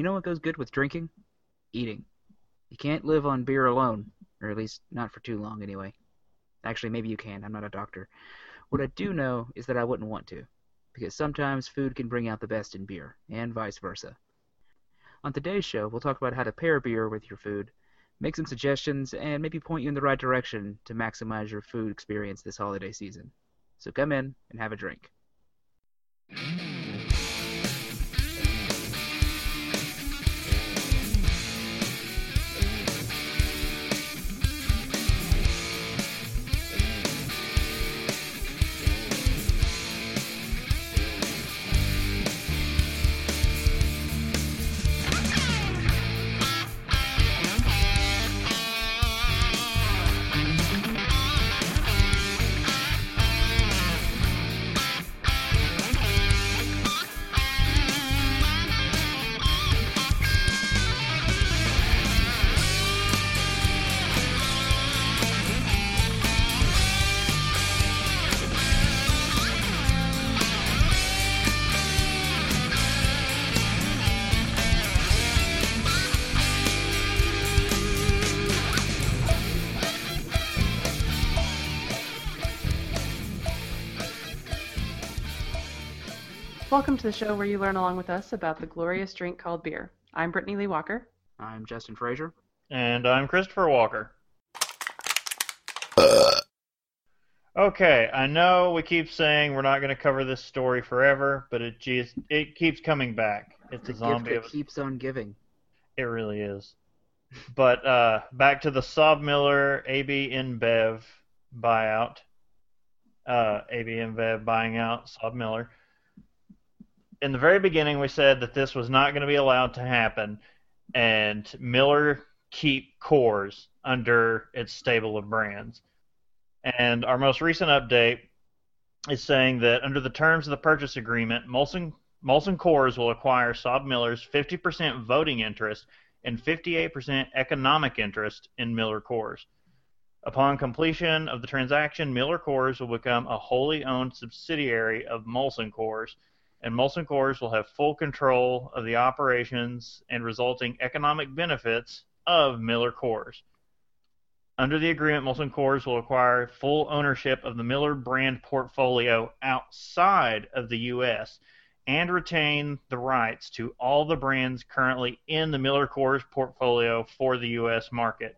you know what goes good with drinking? Eating. You can't live on beer alone, or at least not for too long anyway. Actually, maybe you can. I'm not a doctor. What I do know is that I wouldn't want to, because sometimes food can bring out the best in beer, and vice versa. On today's show, we'll talk about how to pair beer with your food, make some suggestions, and maybe point you in the right direction to maximize your food experience this holiday season. So come in and have a drink. Welcome to the show where you learn along with us about the glorious drink called beer. I'm Brittany Lee Walker. I'm Justin Frazier. And I'm Christopher Walker. Okay, I know we keep saying we're not going to cover this story forever, but it just it keeps coming back. It's The a zombie. gift that keeps on giving. it really is. But uh, back to the SAB Miller AB InBev buyout. Uh, AB InBev buying out SAB Miller. In the very beginning, we said that this was not going to be allowed to happen, and Miller keep Coors under its stable of brands. And our most recent update is saying that under the terms of the purchase agreement, Molson Molson Coors will acquire SAB Miller's 50% voting interest and 58% economic interest in Miller Coors. Upon completion of the transaction, Miller Coors will become a wholly owned subsidiary of Molson Coors, and Molson Coors will have full control of the operations and resulting economic benefits of Miller Coors. Under the agreement, Molson Coors will acquire full ownership of the Miller brand portfolio outside of the U.S. and retain the rights to all the brands currently in the Miller Coors portfolio for the U.S. market.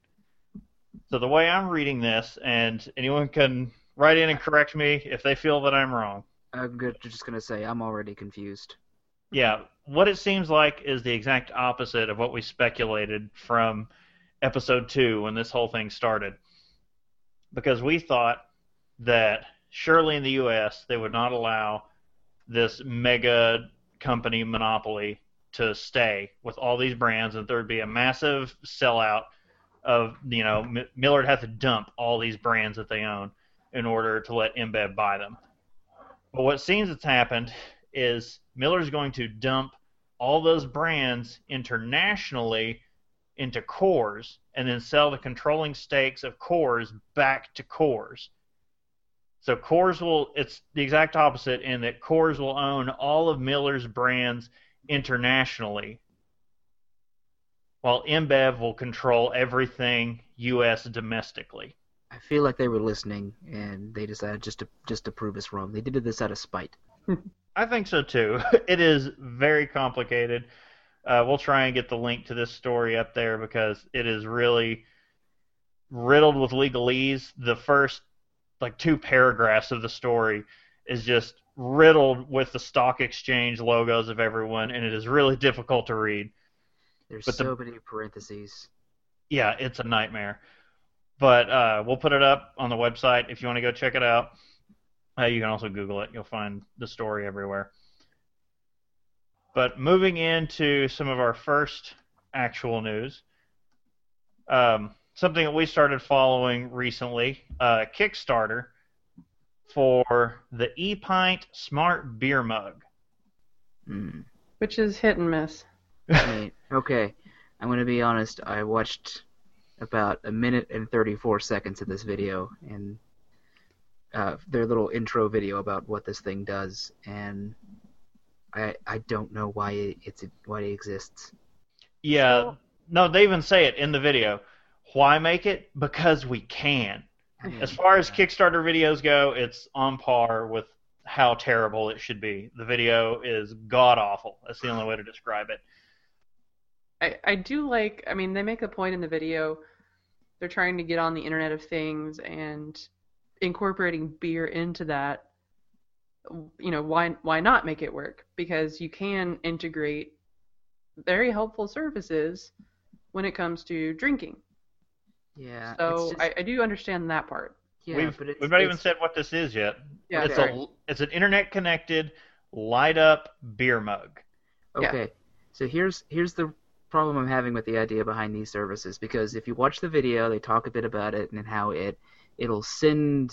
So the way I'm reading this, and anyone can write in and correct me if they feel that I'm wrong. I'm good, just going to say I'm already confused. Yeah, what it seems like is the exact opposite of what we speculated from episode two when this whole thing started. Because we thought that surely in the U.S. they would not allow this mega company monopoly to stay with all these brands, and there would be a massive sellout of you know M- Miller would have to dump all these brands that they own in order to let InBev buy them. But what seems that's happened is Miller's going to dump all those brands internationally into Coors and then sell the controlling stakes of Coors back to Coors. So Coors will it's the exact opposite in that Coors will own all of Miller's brands internationally while InBev will control everything US domestically. I feel like they were listening and they decided just to just to prove us wrong. They did this out of spite. I think so too. It is very complicated. Uh, we'll try and get the link to this story up there because it is really riddled with legalese. The first like two paragraphs of the story is just riddled with the stock exchange logos of everyone, and it is really difficult to read. There's But the- so many parentheses. Yeah, it's a nightmare. But uh, we'll put it up on the website if you want to go check it out. Uh, you can also Google it. You'll find the story everywhere. But moving into some of our first actual news, um, something that we started following recently, uh, Kickstarter for the ePint Smart Beer Mug. Mm. Which is hit and miss. I mean, okay, I'm gonna be honest. I watched about a minute and 34 seconds of this video and uh, their little intro video about what this thing does, and I I don't know why it, it's why it exists. Yeah. So- no, they even say it in the video. Why make it? Because we can. I mean, As far as Kickstarter videos go, it's on par with how terrible it should be. The video is god awful. That's the only way to describe it. I, I do like I mean they make a point in the video they're trying to get on the internet of things and incorporating beer into that you know why why not make it work because you can integrate very helpful services when it comes to drinking yeah. so just, I, I do understand that part yeah, we've but it's, we've not even said what this is yet. yeah it's sorry. a it's an internet connected light up beer mug. Yeah. Okay, so here's here's the problem I'm having with the idea behind these services because if you watch the video, they talk a bit about it and how it it'll send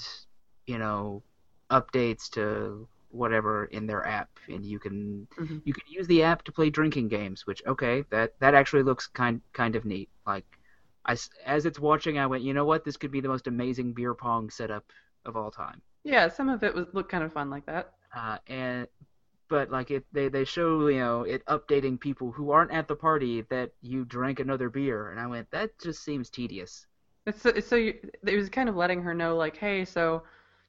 you know updates to whatever in their app, and you can Mhm. you can use the app to play drinking games. Which okay, that that actually looks kind kind of neat. Like I as it's watching, I went, you know what, this could be the most amazing beer pong setup of all time. yeah some of it was looked kind of fun like that uh, and but like it they they show you know it updating people who aren't at the party that you drank another beer and i went that just seems tedious It's so, it's so you, it was kind of letting her know, like, hey, so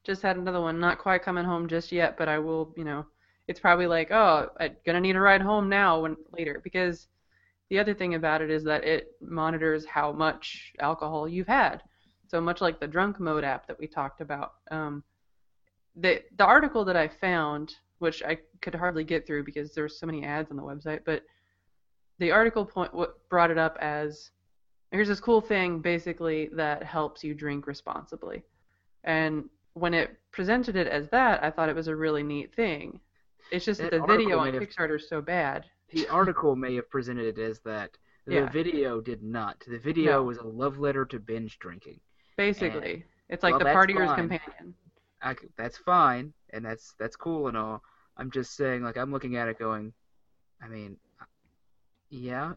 just had another one, not quite coming home just yet, but I will, you know, it's probably like, oh, I'm gonna need a ride home now when later, because the other thing about it is that it monitors how much alcohol you've had. So much like the drunk mode app that we talked about. Um, the the article that I found, which I could hardly get through because there were so many ads on the website, but the article point what brought it up as here's this cool thing basically that helps you drink responsibly. And when it presented it as that, I thought it was a really neat thing. It's just that That the video on Kickstarter is so bad. the article may have presented it as that the Yeah. video did not the video No. was a love letter to binge drinking Basically, it's like well, the partier's companion. I c that's fine and that's that's cool and all. I'm just saying like i'm looking at it going i mean yeah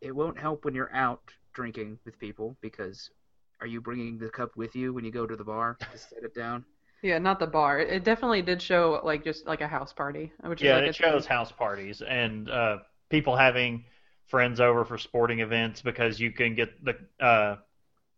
it won't help when you're out drinking with people because are you bringing the cup with you when you go to the bar to set it down? Yeah, not the bar. It definitely did show like just like a house party, which Yeah, is like it shows house parties and uh, people having friends over for sporting events because you can get the uh,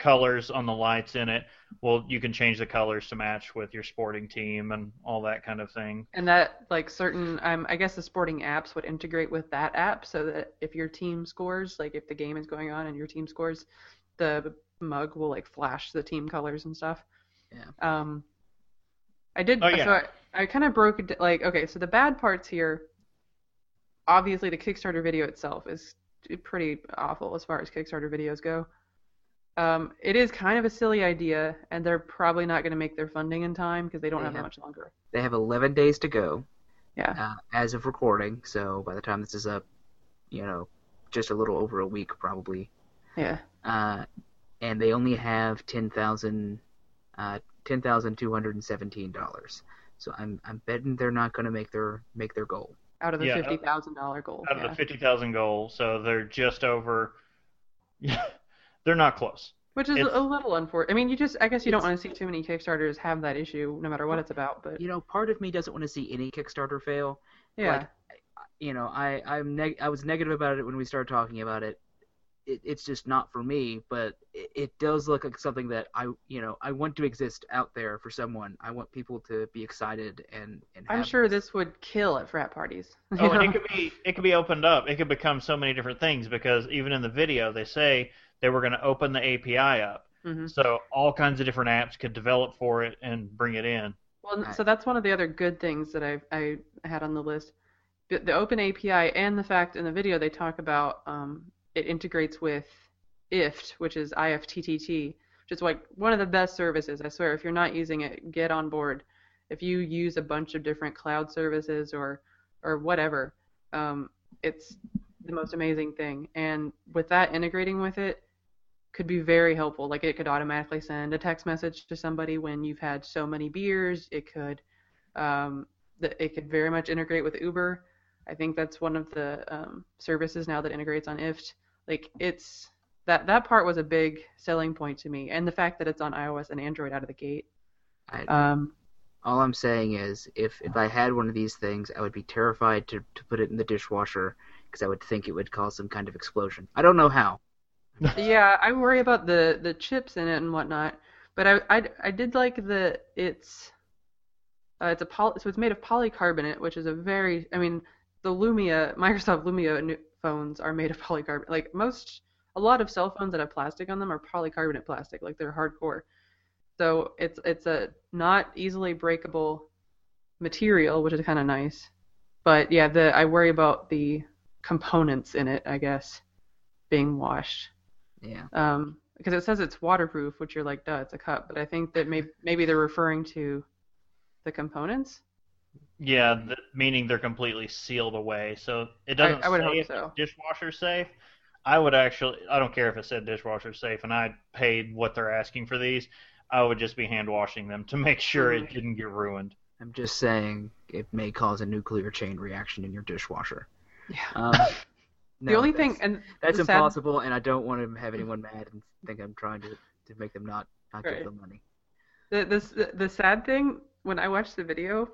colors on the lights in it. Well, you can change the colors to match with your sporting team and all that kind of thing. And that like certain um I guess the sporting apps would integrate with that app so that if your team scores, like if the game is going on and your team scores, the mug will like flash the team colors and stuff. Yeah. Um I did Oh, yeah. so I, I kind of broke it like okay, so the bad parts here obviously the Kickstarter video itself is pretty awful as far as Kickstarter videos go. Um, it is kind of a silly idea, and they're probably not going to make their funding in time because they don't They have have- much longer. they have 11 days to go Yeah. uh, as of recording so by the time this is up you know just a little over a week probably Yeah. uh, and they only have ten thousand, uh, ten thousand two hundred and seventeen dollars. So I'm I'm betting they're not going to make their make their goal. out of the Yeah, fifty thousand dollar goal. Out of the 50,000 goal, so they're just over. they're not close. Which is it's- a little unfortunate. I mean, you just I guess you don't want to see too many Kickstarters have that issue, no matter what it's about. But You know, part of me doesn't want to see any Kickstarter fail. yeah, like, You know, I I'm neg- I was negative about it when we started talking about it. it it's just not for me, but it, it does look like something that I you know I want to exist out there for someone. I want people to be excited and and. I'm sure this would kill at frat parties. Oh, and it could be it could be opened up. It could become so many different things because even in the video they say they were going to open the API up, Mhm. so all kinds of different apps could develop for it and bring it in. Well, I- so that's one of the other good things that I I had on the list. The, the open API and the fact in the video they talk about um, it integrates with IFT, which is IFTTT, which is like one of the best services. I swear, if you're not using it, get on board. If you use a bunch of different cloud services or or whatever, um, it's the most amazing thing. And with that integrating with it, could be very helpful. Like it could automatically send a text message to somebody when you've had so many beers. It could, um, the, it could very much integrate with Uber. I think that's one of the um, services now that integrates on IFT. Like it's that that part was a big selling point to me, and the fact that it's on iOS and Android out of the gate. I, Um, All I'm saying is, if if I had one of these things, I would be terrified to, to put it in the dishwasher because I would think it would cause some kind of explosion. I don't know how. Yeah, I worry about the the chips in it and whatnot. But I I, I did like the it's uh, it's a poly, so it's made of polycarbonate, which is a very I mean the Lumia Microsoft Lumia phones are made of polycarbonate. Like most a lot of cell phones that have plastic on them are polycarbonate plastic, like they're hardcore. So it's it's a not easily breakable material, which is kind of nice. But yeah, the I worry about the components in it, I guess, being washed. Yeah. Um, because it says it's waterproof, which you're like, duh, it's a cup. But I think that maybe maybe they're referring to the components. Yeah, th- meaning they're completely sealed away. So it doesn't I would say hope if so. dishwasher safe. I would actually, I don't care if it said dishwasher safe, and I paid what they're asking for these. I would just be hand washing them to make sure it didn't get ruined. I'm just saying it may cause a nuclear chain reaction in your dishwasher. Yeah. Um, the only thing, and that's sad- impossible, and I don't want to have anyone mad and think I'm trying to, to make them not not Right. give them money. The, the the sad thing when I watched the video,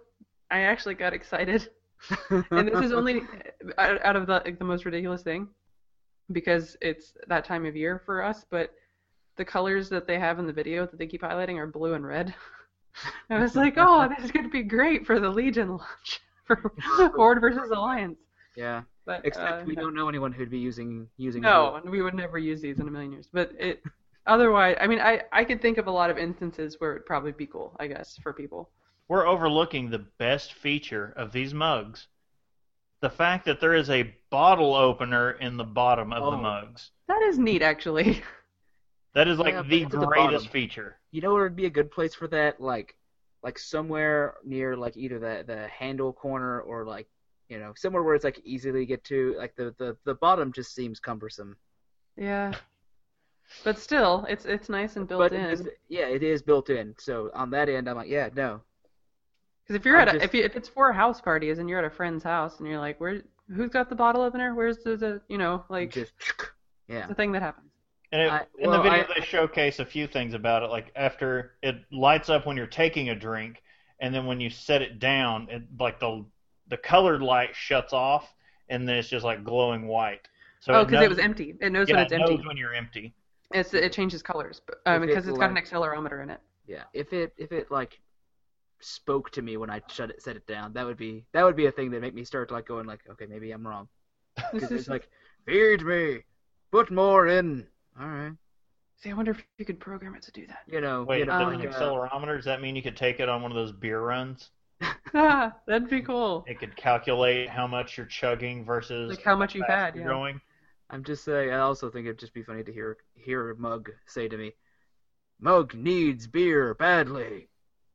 I actually got excited, and this is only uh, out out of the like, the most ridiculous thing, because it's that time of year for us. But the colors that they have in the video that they keep highlighting are blue and red. I was like, oh, this is going to be great for the Legion launch for Horde versus Alliance. Yeah. But Except uh, we no. don't know anyone who'd be using using. No, and we would never use these in a million years. But it otherwise, I mean, I I could think of a lot of instances where it'd probably be cool, I guess, for people. We're overlooking the best feature of these mugs. The fact that there is a bottle opener in the bottom of the Oh. mugs. That is neat, actually. That is like Yeah, the it's at the greatest feature. You know where would be a good place for that? Like, like somewhere near like either the the handle corner or like you know somewhere where it's like easily get to. Like the the the bottom just seems cumbersome. Yeah. But still, it's it's nice and built but in. it is- yeah, it is built in. So on that end, I'm like, yeah, no. Because if you're I'm at a, just- if you, if it's for house parties and you're at a friend's house and you're like, where who's got the bottle opener? Where's the, the you know like just yeah. it's a thing that happens. And it, I- in the video, I- they showcase a few things about it. Like after it lights up when you're taking a drink, and then when you set it down, it like the the colored light shuts off, and then it's just like glowing white. So oh, because it knows- was empty. It knows yeah, when it's it empty. knows when you're empty. It's it changes colors, but um, If because it it's got an accelerometer in it. Yeah, if it if it like spoke to me when I shut it set it down, that would be that would be a thing that make me start like going like, okay, maybe I'm wrong. 'Cause it's like, feed me, put more in. All right, See, I wonder if you could program it to do that. you know, Wait, you know, the Um, like, uh, accelerometer does that mean you could take it on one of those beer runs? Ah, that'd be cool. It could calculate how much you're chugging versus Like how much you've had, you're yeah. going. I'm just saying. I also think it'd just be funny to hear hear Mug say to me, "Mug needs beer badly."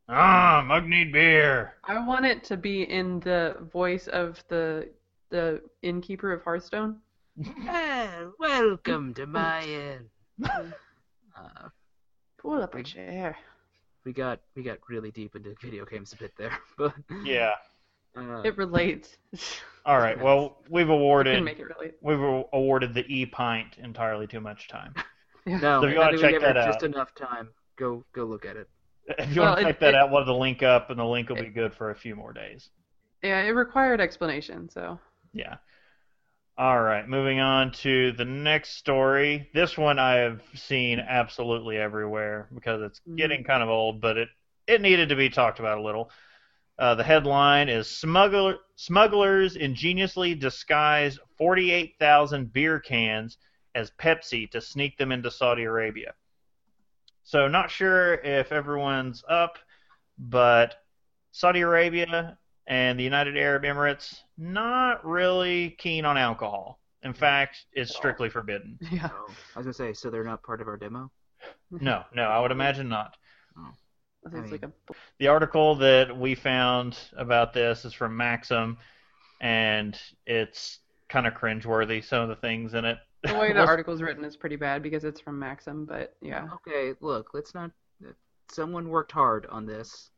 Ah, mug need beer. I want it to be in the voice of the the innkeeper of Hearthstone. Ah, welcome to my inn. Uh, Pull up a chair. We got we got really deep into video games a bit there, but Yeah. uh, It relates. All right. Well, we've awarded make it we've awarded the E pint entirely too much time. Yeah. no, So if you wanna check we gave it that just enough time. Go go look at it. If you Well, want to it- check that it- out, we'll have the link up, and the link will be good for a few more days. Yeah, it required explanation, so. Yeah. All right, moving on to the next story. This one I have seen absolutely everywhere because it's Mhm. getting kind of old, but it it needed to be talked about a little. Uh, the headline is Smuggler, Smugglers ingeniously disguise 48,000 beer cans as Pepsi to sneak them into Saudi Arabia. So, not sure if everyone's up, but Saudi Arabia and the United Arab Emirates not really keen on alcohol. In fact, it's strictly forbidden. Yeah. Oh, I was gonna say, so they're not part of our demo. No, no, I would imagine not. Oh. It's I mean- like a The article that we found about this is from Maxim, and it's kind of cringeworthy. Some of the things in it. the way the Let's- article's written is pretty bad because it's from Maxim, but yeah. Okay, look, let's not. Someone worked hard on this.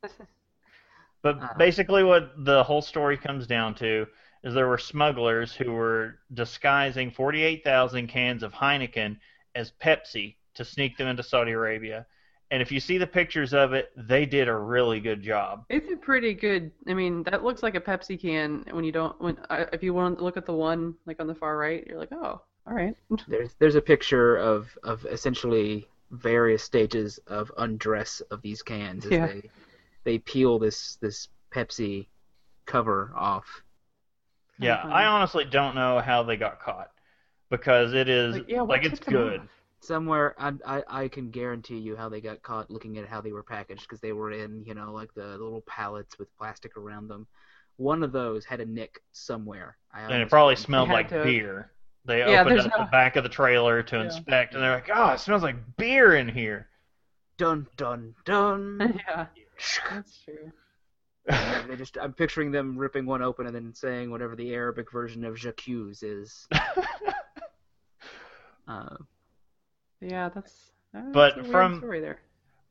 But Uh-huh. basically, what the whole story comes down to is there were smugglers who were disguising 48,000 cans of Heineken as Pepsi to sneak them into Saudi Arabia. And if you see the pictures of it, they did a really good job. It's a pretty good. I mean, that looks like a Pepsi can when you don't. When uh, if you want to look at the one like on the far right, you're like, oh, all right. There's there's a picture of of essentially various stages of undress of these cans as Yeah. they they peel this this Pepsi cover off. Yeah, Kinda I honestly don't know how they got caught because it is Like, yeah, like it's good. off? Somewhere I, I I can guarantee you how they got caught looking at how they were packaged because they were in you know like the little pallets with plastic around them. One of those had a nick somewhere. I And it probably smelled like to- beer. They Yeah, opened up no- the back of the trailer to Yeah. inspect, and they're like, "Oh, it smells like beer in here." Dun dun dun. yeah, that's true. And they just I'm picturing them ripping one open and then saying whatever the Arabic version of j'accuse is. Uh, Yeah, that's. that's But a weird from- story there.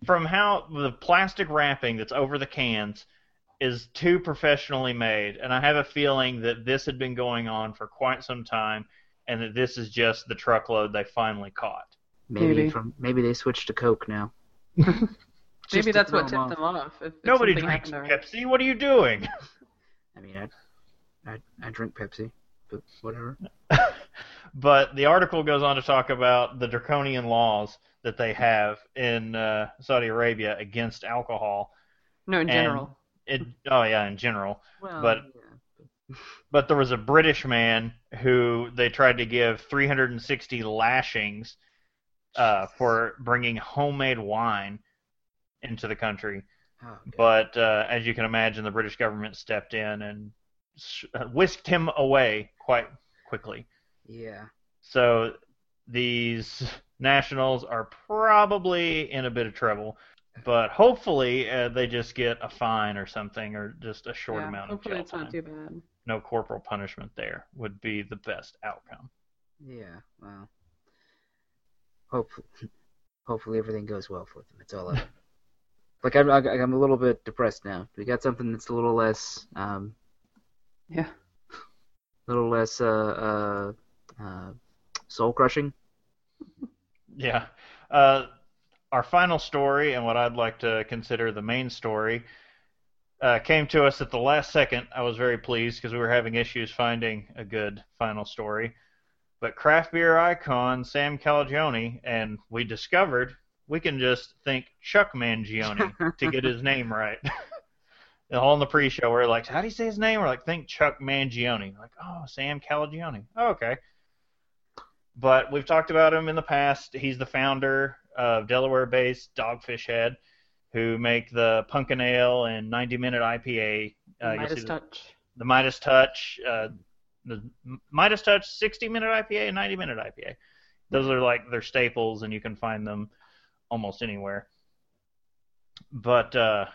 From how the plastic wrapping that's over the cans is too professionally made, and I have a feeling that this had been going on for quite some time, and that this is just the truckload they finally caught. maybe, Maybe. from maybe they switched to Coke now. Maybe Just to that's what tipped them off. If, if Nobody drinks. Pepsi. What are you doing? I mean, I, I I drink Pepsi, but whatever. But the article goes on to talk about the draconian laws that they have in uh, Saudi Arabia against alcohol. No, in And- general. It, oh yeah, in general. Well, But- yeah. But there was a British man who they tried to give 360 lashings uh, for bringing homemade wine into the country. Oh, But uh, as you can imagine, the British government stepped in and uh, whisked him away quite quickly. yeah, So these nationals are probably in a bit of trouble, but hopefully uh, they just get a fine or something, or just a short yeah, amount of hopefully jail it's not too bad. No corporal punishment there would be the best outcome. yeah. Well, hopefully, hopefully everything goes well for them. It's all up. like I'm I'm a little bit depressed now. We got something that's a little less um Yeah. a little less uh uh, uh soul crushing. Yeah. Uh, our final story, and what I'd like to consider the main story, uh, came to us at the last second. I was very pleased because we were having issues finding a good final story. But craft beer icon Sam Calagione, and we discovered we can just think Chuck Mangione to get his name right. The whole in the pre-show, we're like, "How do you say his name?" We're like, "Think Chuck Mangione." Like, "Oh, Sam Calagione." Oh, okay. But we've talked about him in the past. He's the founder of Delaware-based Dogfish Head, who make the Pumpkin Ale and 90-minute IPA. Uh, Midas see the, touch. the Midas Touch, uh, the Midas Touch 60-minute IPA and 90-minute IPA. Those are like their staples, and you can find them almost anywhere. But uh,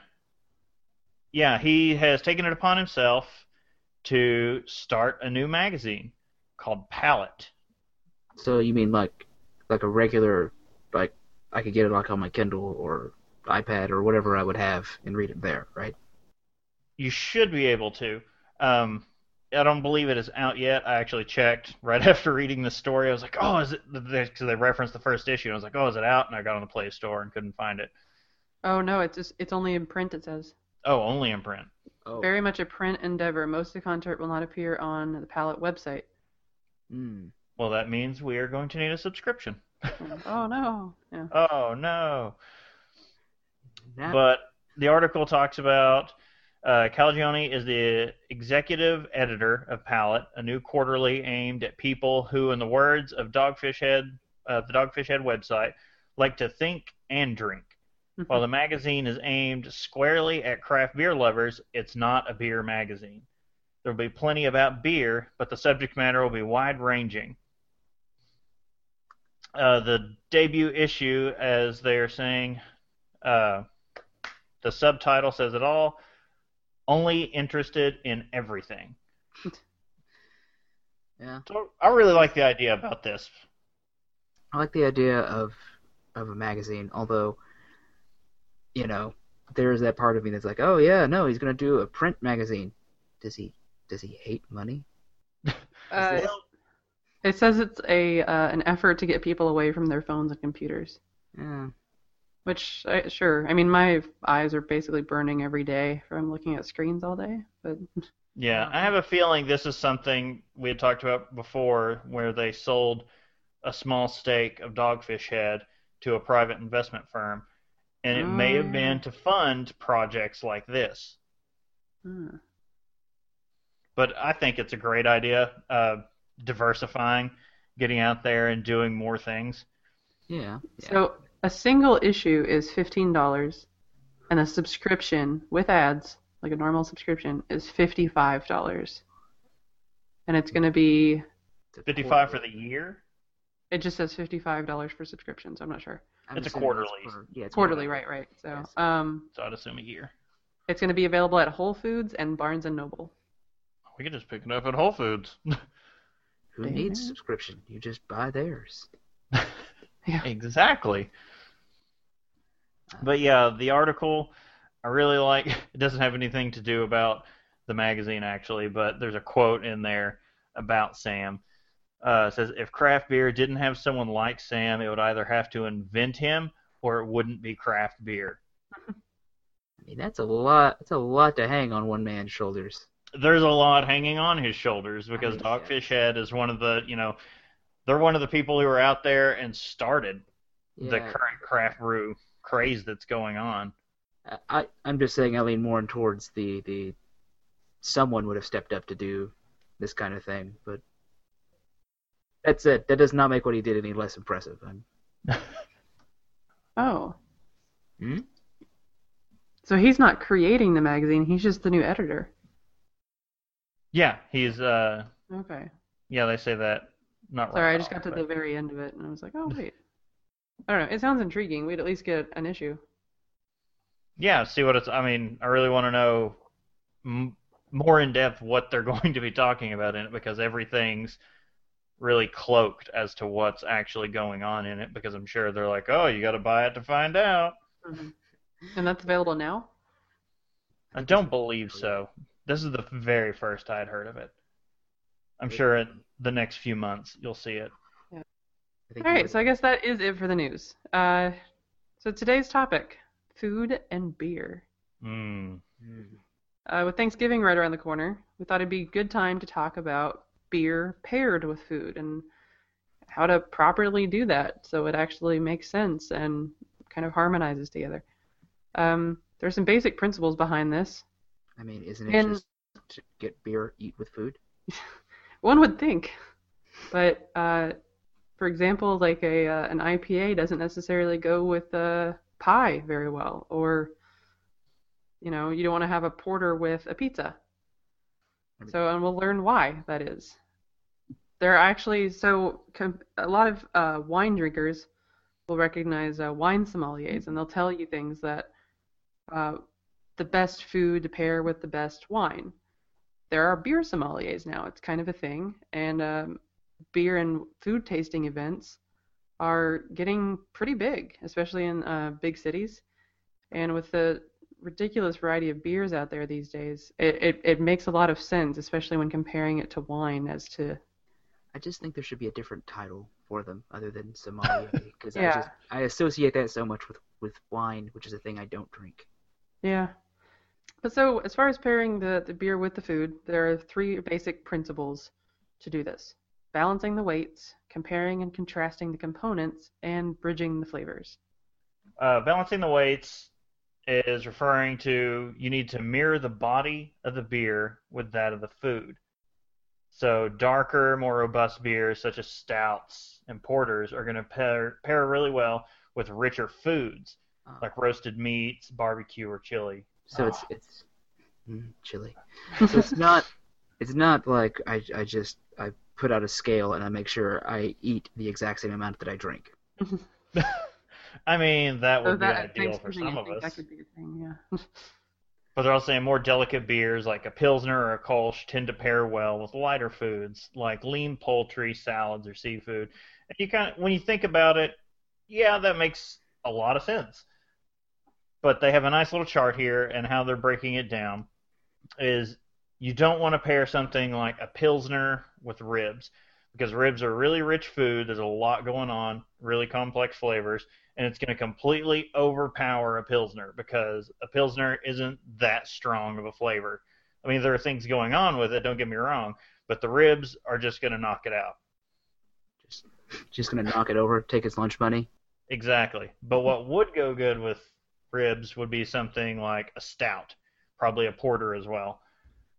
yeah, he has taken it upon himself to start a new magazine called Palette. So you mean like like a regular like I could get it like on my Kindle or iPad or whatever I would have and read it there, right? You should be able to. Um, I don't believe it is out yet. I actually checked right after reading the story. I was like, "Oh, is it?" Because they referenced the first issue. And I was like, "Oh, is it out?" And I got on the Play Store and couldn't find it. Oh no, it's just it's only in print. It says Oh, only in print. Oh. very much a print endeavor. Most of the content will not appear on the Palette website. Mm. Well, that means we are going to need a subscription. oh no. Yeah. Oh no! That- But the article talks about uh, Calagione is the executive editor of Palette, a new quarterly aimed at people who, in the words of Dogfish Head, uh, the Dogfish Head website, like to think and drink. While the magazine is aimed squarely at craft beer lovers, it's not a beer magazine. There will be plenty about beer, but the subject matter will be wide ranging. Uh, the debut issue, as they're saying, uh, the subtitle says it all. Only interested in everything. yeah. So I really like the idea about this. I like the idea of of a magazine, although you know, there's that part of me that's like, "Oh yeah, no, he's going to do a print magazine." Does he does he hate money? Uh, it says it's a uh, an effort to get people away from their phones and computers. Yeah. Which, I, sure. I mean, my eyes are basically burning every day from looking at screens all day. But Yeah, I have a feeling this is something we had talked about before, where they sold a small stake of Dogfish Head to a private investment firm, and it may have been to fund projects like this. hmm. But I think it's a great idea, uh, diversifying, getting out there and doing more things. Yeah. yeah. So a single issue is fifteen dollars, and a subscription with ads, like a normal subscription, is fifty-five dollars. And it's going to be. It's a 55 for the year? It just says fifty-five dollars for subscriptions. I'm not sure. I'm It's a assuming that's quarterly. quarter- yeah, it's Quarterly, right? Right. So, Yes. um, So I'd assume a year. it's going to be available at Whole Foods and Barnes and Noble. We could just pick it up at Whole Foods. Who needs Mhm. subscription? You just buy theirs. Yeah. Exactly. But yeah, the article I really like. It doesn't have anything to do about the magazine actually, but there's a quote in there about Sam. Uh, it says if craft beer didn't have someone like Sam, it would either have to invent him or it wouldn't be craft beer. I mean, that's a lot. That's a lot to hang on one man's shoulders. There's a lot hanging on his shoulders because mean, Dogfish Head is one of the, you know, they're one of the people who are out there and started the current craft brew craze that's going on. I, I, I'm just saying. I lean more towards the the someone would have stepped up to do this kind of thing, but that's it. That does not make what he did any less impressive. I'm, Oh. Hmm? So he's not creating the magazine, he's just the new editor. Yeah, he's uh Okay. yeah, they say that not Sorry, right I just got to the very end of it and I was like, oh, wait. I don't know. It sounds intriguing. We'd at least get an issue. Yeah, see what it's I mean, I really want to know m- more in depth what they're going to be talking about in it because everything's really cloaked as to what's actually going on in it because I'm sure they're like, "Oh, you got to buy it to find out." Mm-hmm. And that's available now? I don't believe so. This is the very first I'd heard of it. I'm sure in the next few months you'll see it. I think All he right, would- so I guess that is it for the news. Uh, so today's topic food and beer. Mm. Uh, with Thanksgiving right around the corner, we thought it'd be a good time to talk about beer paired with food and how to properly do that so it actually makes sense and kind of harmonizes together. Um, there's some basic principles behind this. I mean, isn't it And- just to get beer, eat with food? One would think, but uh, for example, like a uh, an IPA doesn't necessarily go with a pie very well, or you know, you don't want to have a porter with a pizza. So, and we'll learn why that is. There are actually so com- a lot of uh, wine drinkers will recognize uh, wine sommeliers, and they'll tell you things that uh, the best food to pair with the best wine. There are beer sommeliers now; it's kind of a thing, and um, beer and food tasting events are getting pretty big, especially in uh, big cities. And with the ridiculous variety of beers out there these days, it, it, it makes a lot of sense, especially when comparing it to wine as to I just think there should be a different title for them other than sommelier because I just I associate that so much with with wine, which is a thing I don't drink. Yeah. But so, as far as pairing the, the beer with the food, there are three basic principles to do this balancing the weights, comparing and contrasting the components, and bridging the flavors. Uh, balancing the weights is referring to you need to mirror the body of the beer with that of the food. So darker, more robust beers such as stouts and porters are going to pair pair really well with richer foods Uh, like roasted meats, barbecue, or chili. So it's Ah. it's mm, chili. So it's not it's not like I I just I put out a scale and I make sure I eat the exact same amount that I drink. I mean, that So would be that ideal for some of us. that could be a thing, yeah. But they're also saying more delicate beers like a Pilsner or a Kolsch tend to pair well with lighter foods like lean poultry, salads, or seafood. And you kind of, when you think about it, yeah, that makes a lot of sense. But they have a nice little chart here, and how they're breaking it down is you don't want to pair something like a Pilsner with ribs because ribs are really rich food. There's a lot going on, really complex flavors, and it's going to completely overpower a pilsner because a pilsner isn't that strong of a flavor. I mean, there are things going on with it. Don't get me wrong, but the ribs are just going to knock it out. Just, just gonna knock it over, take his lunch money. Exactly. But what would go good with ribs would be something like a stout, probably a porter as well,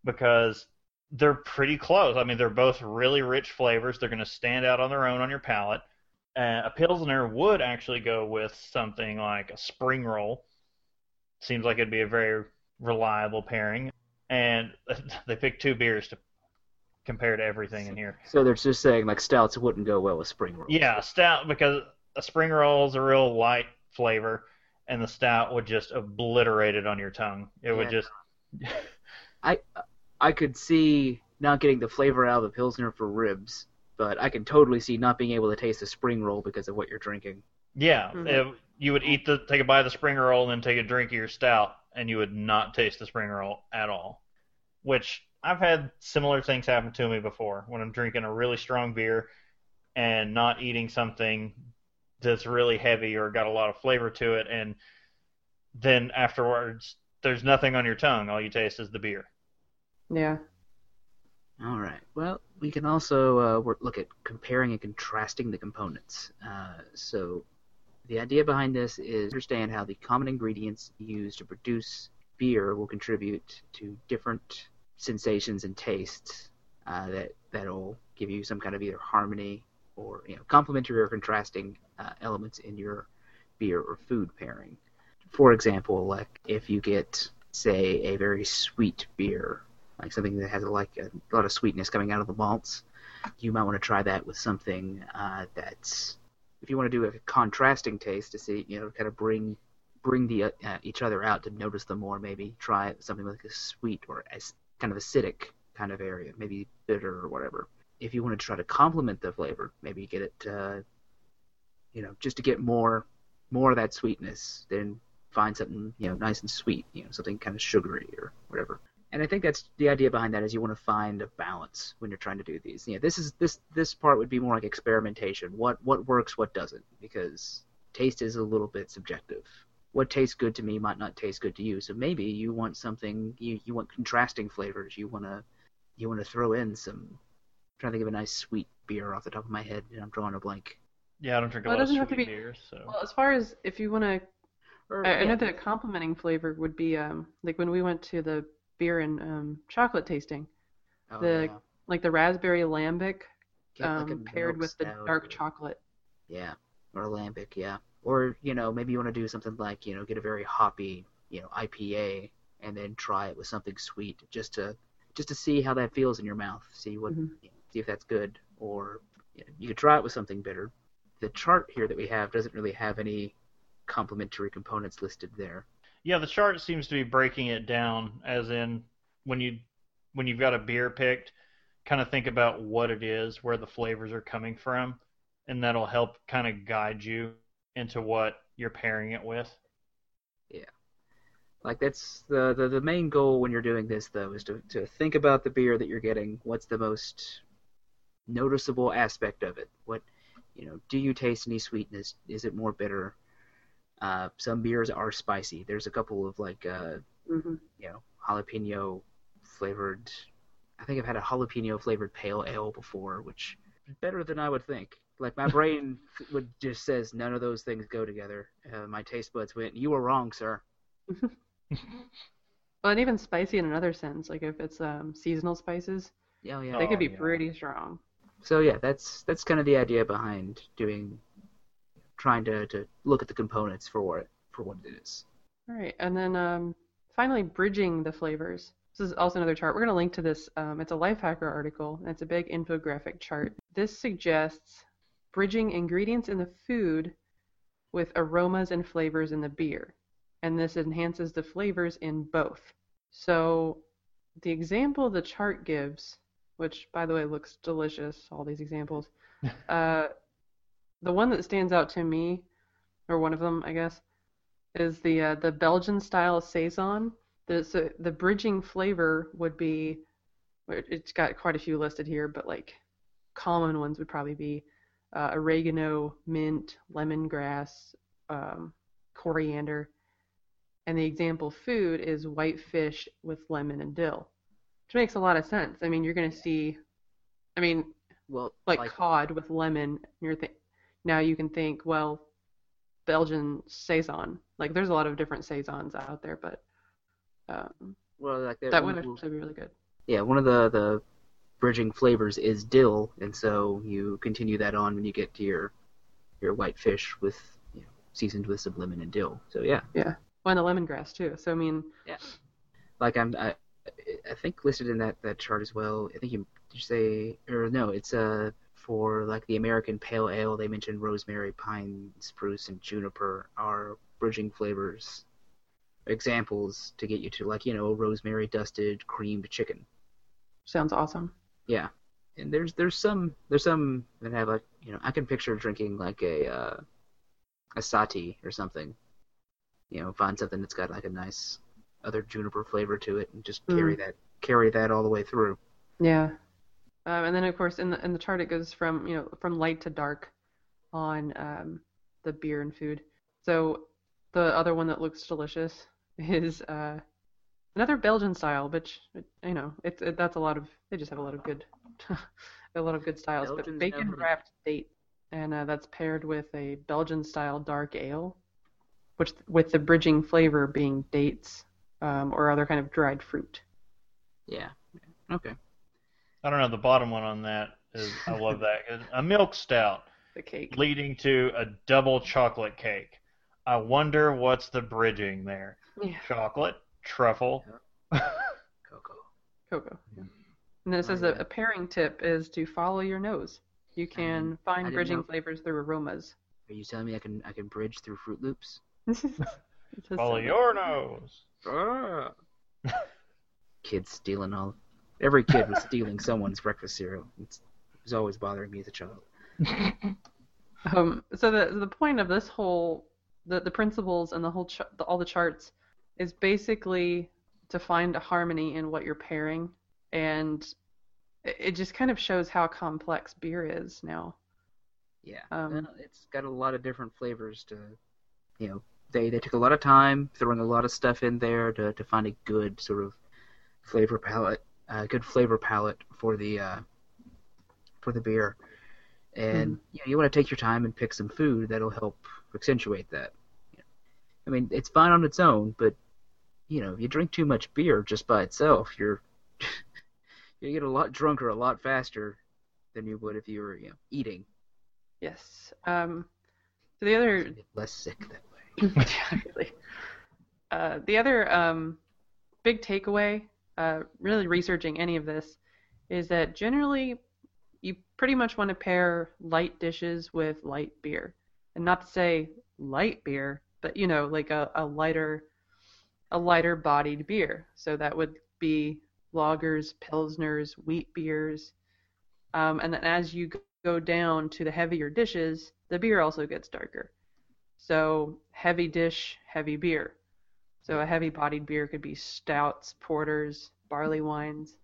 because they're pretty close. I mean, they're both really rich flavors. They're going to stand out on their own on your palate. Uh, a pilsner would actually go with something like a spring roll. Seems like it'd be a very reliable pairing. And they picked two beers to compare to everything in here. So they're just saying like stouts wouldn't go well with spring rolls. Yeah, stout because a spring roll is a real light flavor, and the stout would just obliterate it on your tongue. It would just I I could see not getting the flavor out of the pilsner for ribs, but I can totally see not being able to taste the spring roll because of what you're drinking. yeah. Mhm. it- you would eat the take a bite of the spring roll and then take a drink of your stout, and you would not taste the spring roll at all. Which I've had similar things happen to me before when I'm drinking a really strong beer and not eating something that's really heavy or got a lot of flavor to it, and then afterwards there's nothing on your tongue. All you taste is the beer. Yeah. All right. Well, we can also uh, work, look at comparing and contrasting the components. Uh, so, the idea behind this is understand how the common ingredients used to produce beer will contribute to different sensations and tastes uh, that that'll give you some kind of either harmony or you know complementary or contrasting uh, elements in your beer or food pairing. For example, like if you get say a very sweet beer like something that has like a lot of sweetness coming out of the malts. You might want to try that with something uh, that's if you want to do a contrasting taste to see you know kind of bring bring the uh, each other out to notice them more. Maybe try something like a sweet or as kind of acidic kind of area, maybe bitter or whatever. If you want to try to complement the flavor, maybe get it uh, you know just to get more more of that sweetness. Then find something you know nice and sweet, you know something kind of sugary or whatever and I think that's the idea behind that is you want to find a balance when you're trying to do these. Yeah, this is this this part would be more like experimentation. What what works, what doesn't, because taste is a little bit subjective. What tastes good to me might not taste good to you. So maybe you want something you you want contrasting flavors. You want to you want to throw in some. I'm trying to think of a nice sweet beer off the top of my head, and I'm drawing a blank. Yeah, I don't drink a Well, it lot of sweet be- beers, so Well, as far as if you want to, Or, I, I know that the complementing flavor would be um like when we went to the beer and um chocolate tasting, oh, the- yeah. like the raspberry lambic Get like um paired with the dark or- chocolate. Yeah, or lambic, yeah. Or you know, maybe you want to do something like you know, get a very hoppy, you know, IPA, and then try it with something sweet, just to just to see how that feels in your mouth. See what, Mhm. you know, see if that's good. Or you, know, you could try it with something bitter. The chart here that we have doesn't really have any complementary components listed there. Yeah, the chart seems to be breaking it down as in when you when you've got a beer picked, kind of think about what it is, where the flavors are coming from, and that'll help kind of guide you into what you're pairing it with. Yeah. Like that's the, the the main goal when you're doing this though is to to think about the beer that you're getting. What's the most noticeable aspect of it? What you know, do you taste any sweetness? Is it more bitter? Uh, some beers are spicy. There's a couple of like uh, hmm you know jalapeno flavored. I think I've had a jalapeno flavored pale ale before, which is better than I would think. Like my brain would just says none of those things go together. Uh, my taste buds went, "You were wrong, sir." Well, and even spicy in another sense, like if it's um seasonal spices, Yeah, yeah. they could Oh, be yeah. pretty strong. So yeah, that's that's kind of the idea behind doing, trying to, to look at the components for what for what it is. All right, and then um, finally, bridging the flavors. This is also another chart. We're going to link to this. Um, it's a Lifehacker article, and it's a big infographic chart. This suggests bridging ingredients in the food with aromas and flavors in the beer, and this enhances the flavors in both. So, the example the chart gives, which by the way looks delicious, all these examples, uh, the one that stands out to me, or one of them, I guess, is the uh, the Belgian style saison. The so the bridging flavor would be, it's got quite a few listed here, but like common ones would probably be uh, oregano, mint, lemongrass, um, coriander, and the example food is white fish with lemon and dill, which makes a lot of sense. I mean, you're going to see, I mean, Well, like, cod with lemon. You're th- now you can think, well, Belgian saison. Like, there's a lot of different saisons out there, but um, well, like that would actually be really good. yeah, one of the the bridging flavors is dill, and so you continue that on when you get to your your white fish with you know, seasoned with some lemon and dill. So yeah, Well, and the lemongrass too. So I mean, Yeah. like I'm I, I think listed in that that chart as well. I think you did you say or no? It's uh for like the American Pale Ale. They mentioned rosemary, pine, spruce, and juniper are bridging flavors examples to get you to like you know rosemary dusted creamed chicken. sounds awesome. Yeah, and there's there's some there's some that have like you know I can picture drinking like a uh, a sati or something. You know, find something that's got like a nice other juniper flavor to it, and just carry that carry that all the way through. Yeah. Um, and then of course in the in the chart it goes from you know from light to dark on um, the beer and food. So the other one that looks delicious is uh, another Belgian style, which you know it's it, that's a lot of they just have a lot of good a lot of good styles. But bacon wrapped date, and uh, that's paired with a Belgian style dark ale, which with the bridging flavor being dates um, or other kind of dried fruit. Yeah. Okay. I don't know. The bottom one on that is I love that. A milk stout The cake. leading to a double chocolate cake. I wonder what's the bridging there. Yeah. Chocolate, truffle. Cocoa. Cocoa. Yeah. And then it Oh, says yeah. that a pairing tip is to follow your nose. You can find bridging know. flavors through aromas. Are you telling me I can I can bridge through Fruit Loops? Follow your nose. Kids stealing all. Every kid was stealing someone's breakfast cereal. It's, it was always bothering me as a child. Um, so the the point of this whole the the principles and the whole ch- the, all the charts is basically to find a harmony in what you're pairing, and it, it just kind of shows how complex beer is now. Yeah, Um, well, it's got a lot of different flavors to, you know, they they took a lot of time throwing a lot of stuff in there to to find a good sort of flavor palette, uh, good flavor palette for the uh, for the beer, and you know, you want to take your time and pick some food that'll help accentuate that. I mean, it's fine on its own, but you know, if you drink too much beer just by itself, you're you get a lot drunker a lot faster than you would if you were, you know, eating. Yes. Um, so the other less sick. Yeah, really. Uh, the other um, big takeaway, uh, really researching any of this, is that generally you pretty much want to pair light dishes with light beer, and not to say light beer, but you know, like a, a lighter, a lighter bodied beer. So that would be lagers, pilsners, wheat beers, um, and then as you go down to the heavier dishes, the beer also gets darker. So heavy dish, heavy beer. So a heavy bodied beer could be stouts, porters, barley wines,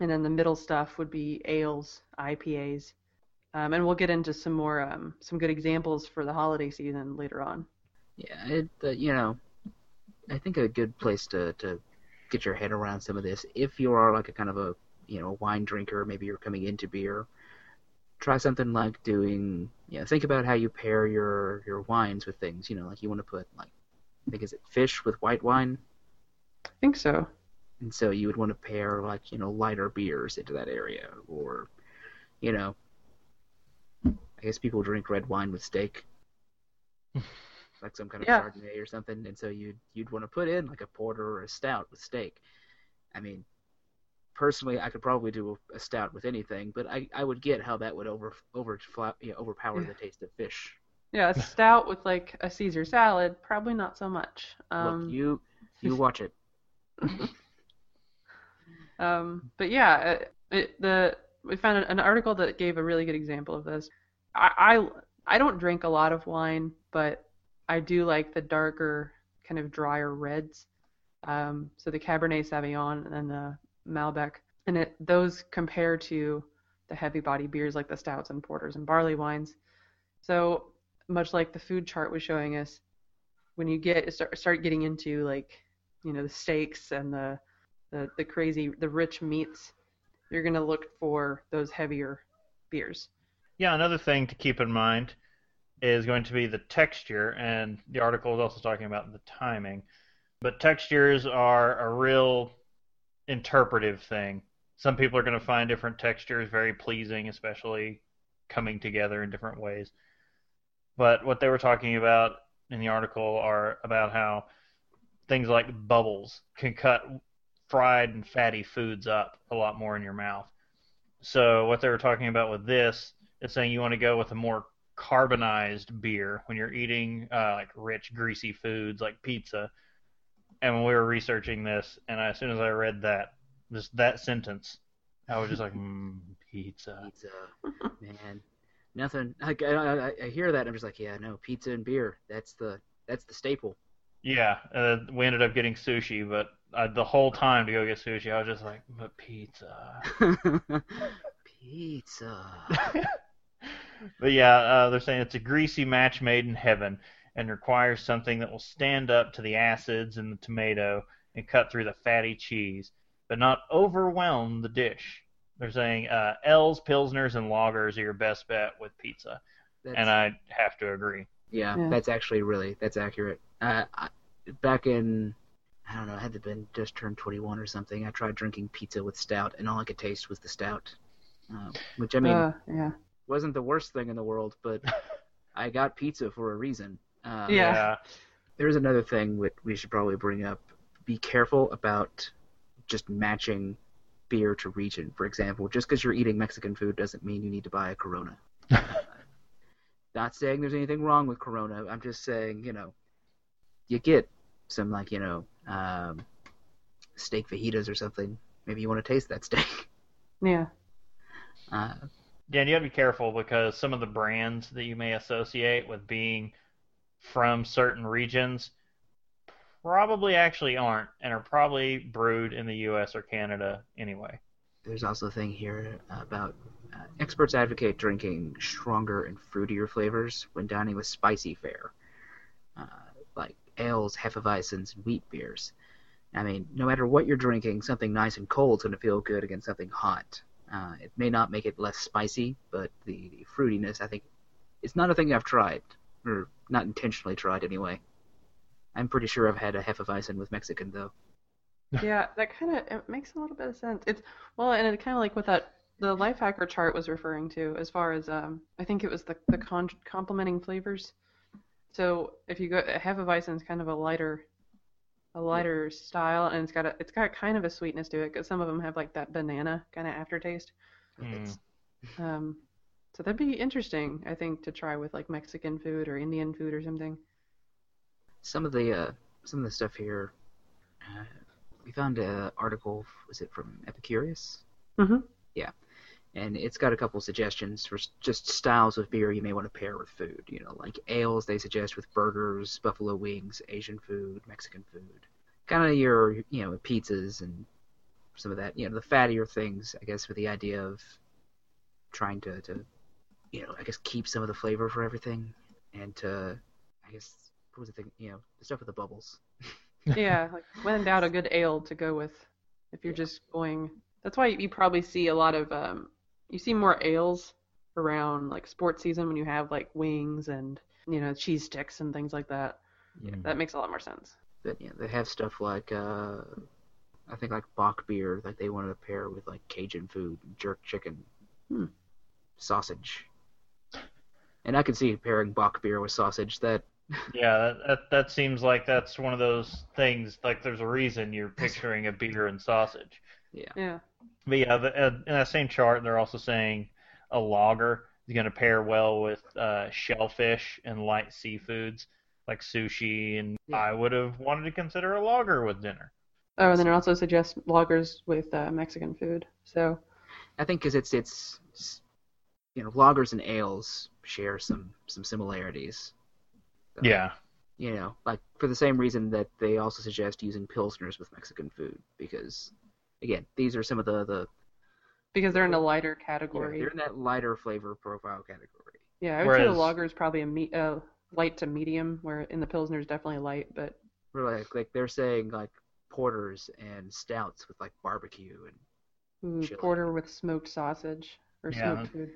and then the middle stuff would be ales, IPAs. Um, and we'll get into some more um, some good examples for the holiday season later on. Yeah, it, uh, you know, I think a good place to to get your head around some of this, if you are like a kind of a you know wine drinker, maybe you're coming into beer, try something like doing, you know, think about how you pair your your wines with things. You know, like you want to put like, I think is it fish with white wine, I think so. and so you would want to pair like you know lighter beers into that area, or you know, I guess people drink red wine with steak. like some kind of Yeah. Chardonnay or something, and so you'd you'd want to put in like a porter or a stout with steak. I mean, personally, I could probably do a, stout with anything, but I, I would get how that would over over you know, overpower Yeah. the taste of fish. Yeah, a stout with like a Caesar salad, probably not so much. Um, Look, you you watch it. Um, but yeah, it, it, the we found an, an article that gave a really good example of this. I, I I don't drink a lot of wine, but I do like the darker, kind of drier reds. Um, so the Cabernet Sauvignon and the Malbec, and it those compare to the heavy body beers like the stouts and porters and barley wines. So much like the food chart was showing us, when you get start, getting into like you know the steaks and the the, the crazy the rich meats, you're gonna look for those heavier beers. Yeah, another thing to keep in mind is going to be the texture, and the article is also talking about the timing. But textures are a real interpretive thing. Some people are going to find different textures very pleasing, especially coming together in different ways. But what they were talking about in the article are about how things like bubbles can cut fried and fatty foods up a lot more in your mouth. So what they were talking about with this is saying you want to go with a more carbonized beer when you're eating uh, like rich, greasy foods like pizza. And when we were researching this, and as soon as I read that, just that sentence, I was just like, mm, pizza. Pizza, man. Nothing. I, I, I hear that. And I'm just like, yeah, no, pizza and beer. That's the that's the staple. Yeah, uh, we ended up getting sushi, but uh, the whole time to go get sushi, I was just like, but pizza. pizza. but yeah, uh, they're saying it's a greasy match made in heaven and requires something that will stand up to the acids in the tomato and cut through the fatty cheese, but not overwhelm the dish. They're saying uh, ales, Pilsners, and Lagers are your best bet with pizza, That's, and I have to agree. yeah, Yeah. that's actually really that's accurate. Uh, I, back in I don't know, I had to been just turned 21 or something. I tried drinking pizza with stout, and all I could taste was the stout. Uh, which I mean, uh, yeah. wasn't the worst thing in the world, but I got pizza for a reason. Uh, Yeah. There's another thing that we should probably bring up. Be careful about just matching beer to region. For example, just because you're eating Mexican food doesn't mean you need to buy a Corona. Uh, Not saying there's anything wrong with Corona. I'm just saying, you know, you get some like, you know, um, steak fajitas or something. Maybe you want to taste that steak. Yeah. Uh, Yeah, and you got to be careful because some of the brands that you may associate with being from certain regions probably actually aren't and are probably brewed in the U.S. or Canada anyway. There's also a thing here about uh, experts advocate drinking stronger and fruitier flavors when dining with spicy fare, uh, like ales, hefeweizens, and wheat beers. I mean, no matter what you're drinking, something nice and cold is going to feel good against something hot. Uh, it may not make it less spicy, but the, the fruitiness, I think, it's not a thing I've tried, or not intentionally tried anyway. I'm pretty sure I've had a hefeweizen with Mexican though. yeah, that kind of it makes a little bit of sense. It's well, and it kind of like what that the Lifehacker chart was referring to, as far as um, I think it was the the con- complementing flavors. So if you go Hefeweizen is kind of a lighter, a lighter style, and it's got a it's got kind of a sweetness to it because some of them have like that banana kind of aftertaste. Mm. Um, so that'd be interesting, I think, to try with like Mexican food or Indian food or something. some of the uh, some of the stuff here. Uh, we found an article. Was it from Epicurious? Mhm. Yeah, and it's got a couple suggestions for just styles of beer you may want to pair with food. You know, like ales they suggest with burgers, buffalo wings, Asian food, Mexican food. Kind of your you know pizzas and some of that. You know, the fattier things. I guess with the idea of trying to to you know I guess keep some of the flavor for everything and to I guess what was the thing? You know, the stuff with the bubbles. yeah, like when in doubt, a good ale to go with. If you're just going, that's why you probably see a lot of um, you see more ales around like sports season when you have like wings and you know cheese sticks and things like that. Yeah. That makes a lot more sense. But yeah, they have stuff like uh, I think like bock beer, like they wanted to pair with like Cajun food, jerk chicken, Hmm. sausage. And I can see pairing bock beer with sausage. That Yeah, that, that that seems like that's one of those things. Like there's a reason you're picturing a beer and sausage. Yeah. Yeah. But yeah, the, uh, in that same chart, they're also saying a lager is going to pair well with uh, shellfish and light seafoods like sushi, and Yeah. I would have wanted to consider a lager with dinner. Oh, and then it also suggests lagers with uh, Mexican food. So I think because it's it's it's- you know lagers and ales share some some similarities. So, Yeah, you know, like for the same reason that they also suggest using pilsners with Mexican food, because again, these are some of the the because they're in a lighter Yeah, category. they're in that lighter flavor profile category. Yeah, I would say the Whereas- lager is probably a me- uh, light to medium, where in the pilsner is definitely light, but We're like like they're saying like porters and stouts with like barbecue and ooh, Chili. porter with smoked sausage or Yeah. smoked food.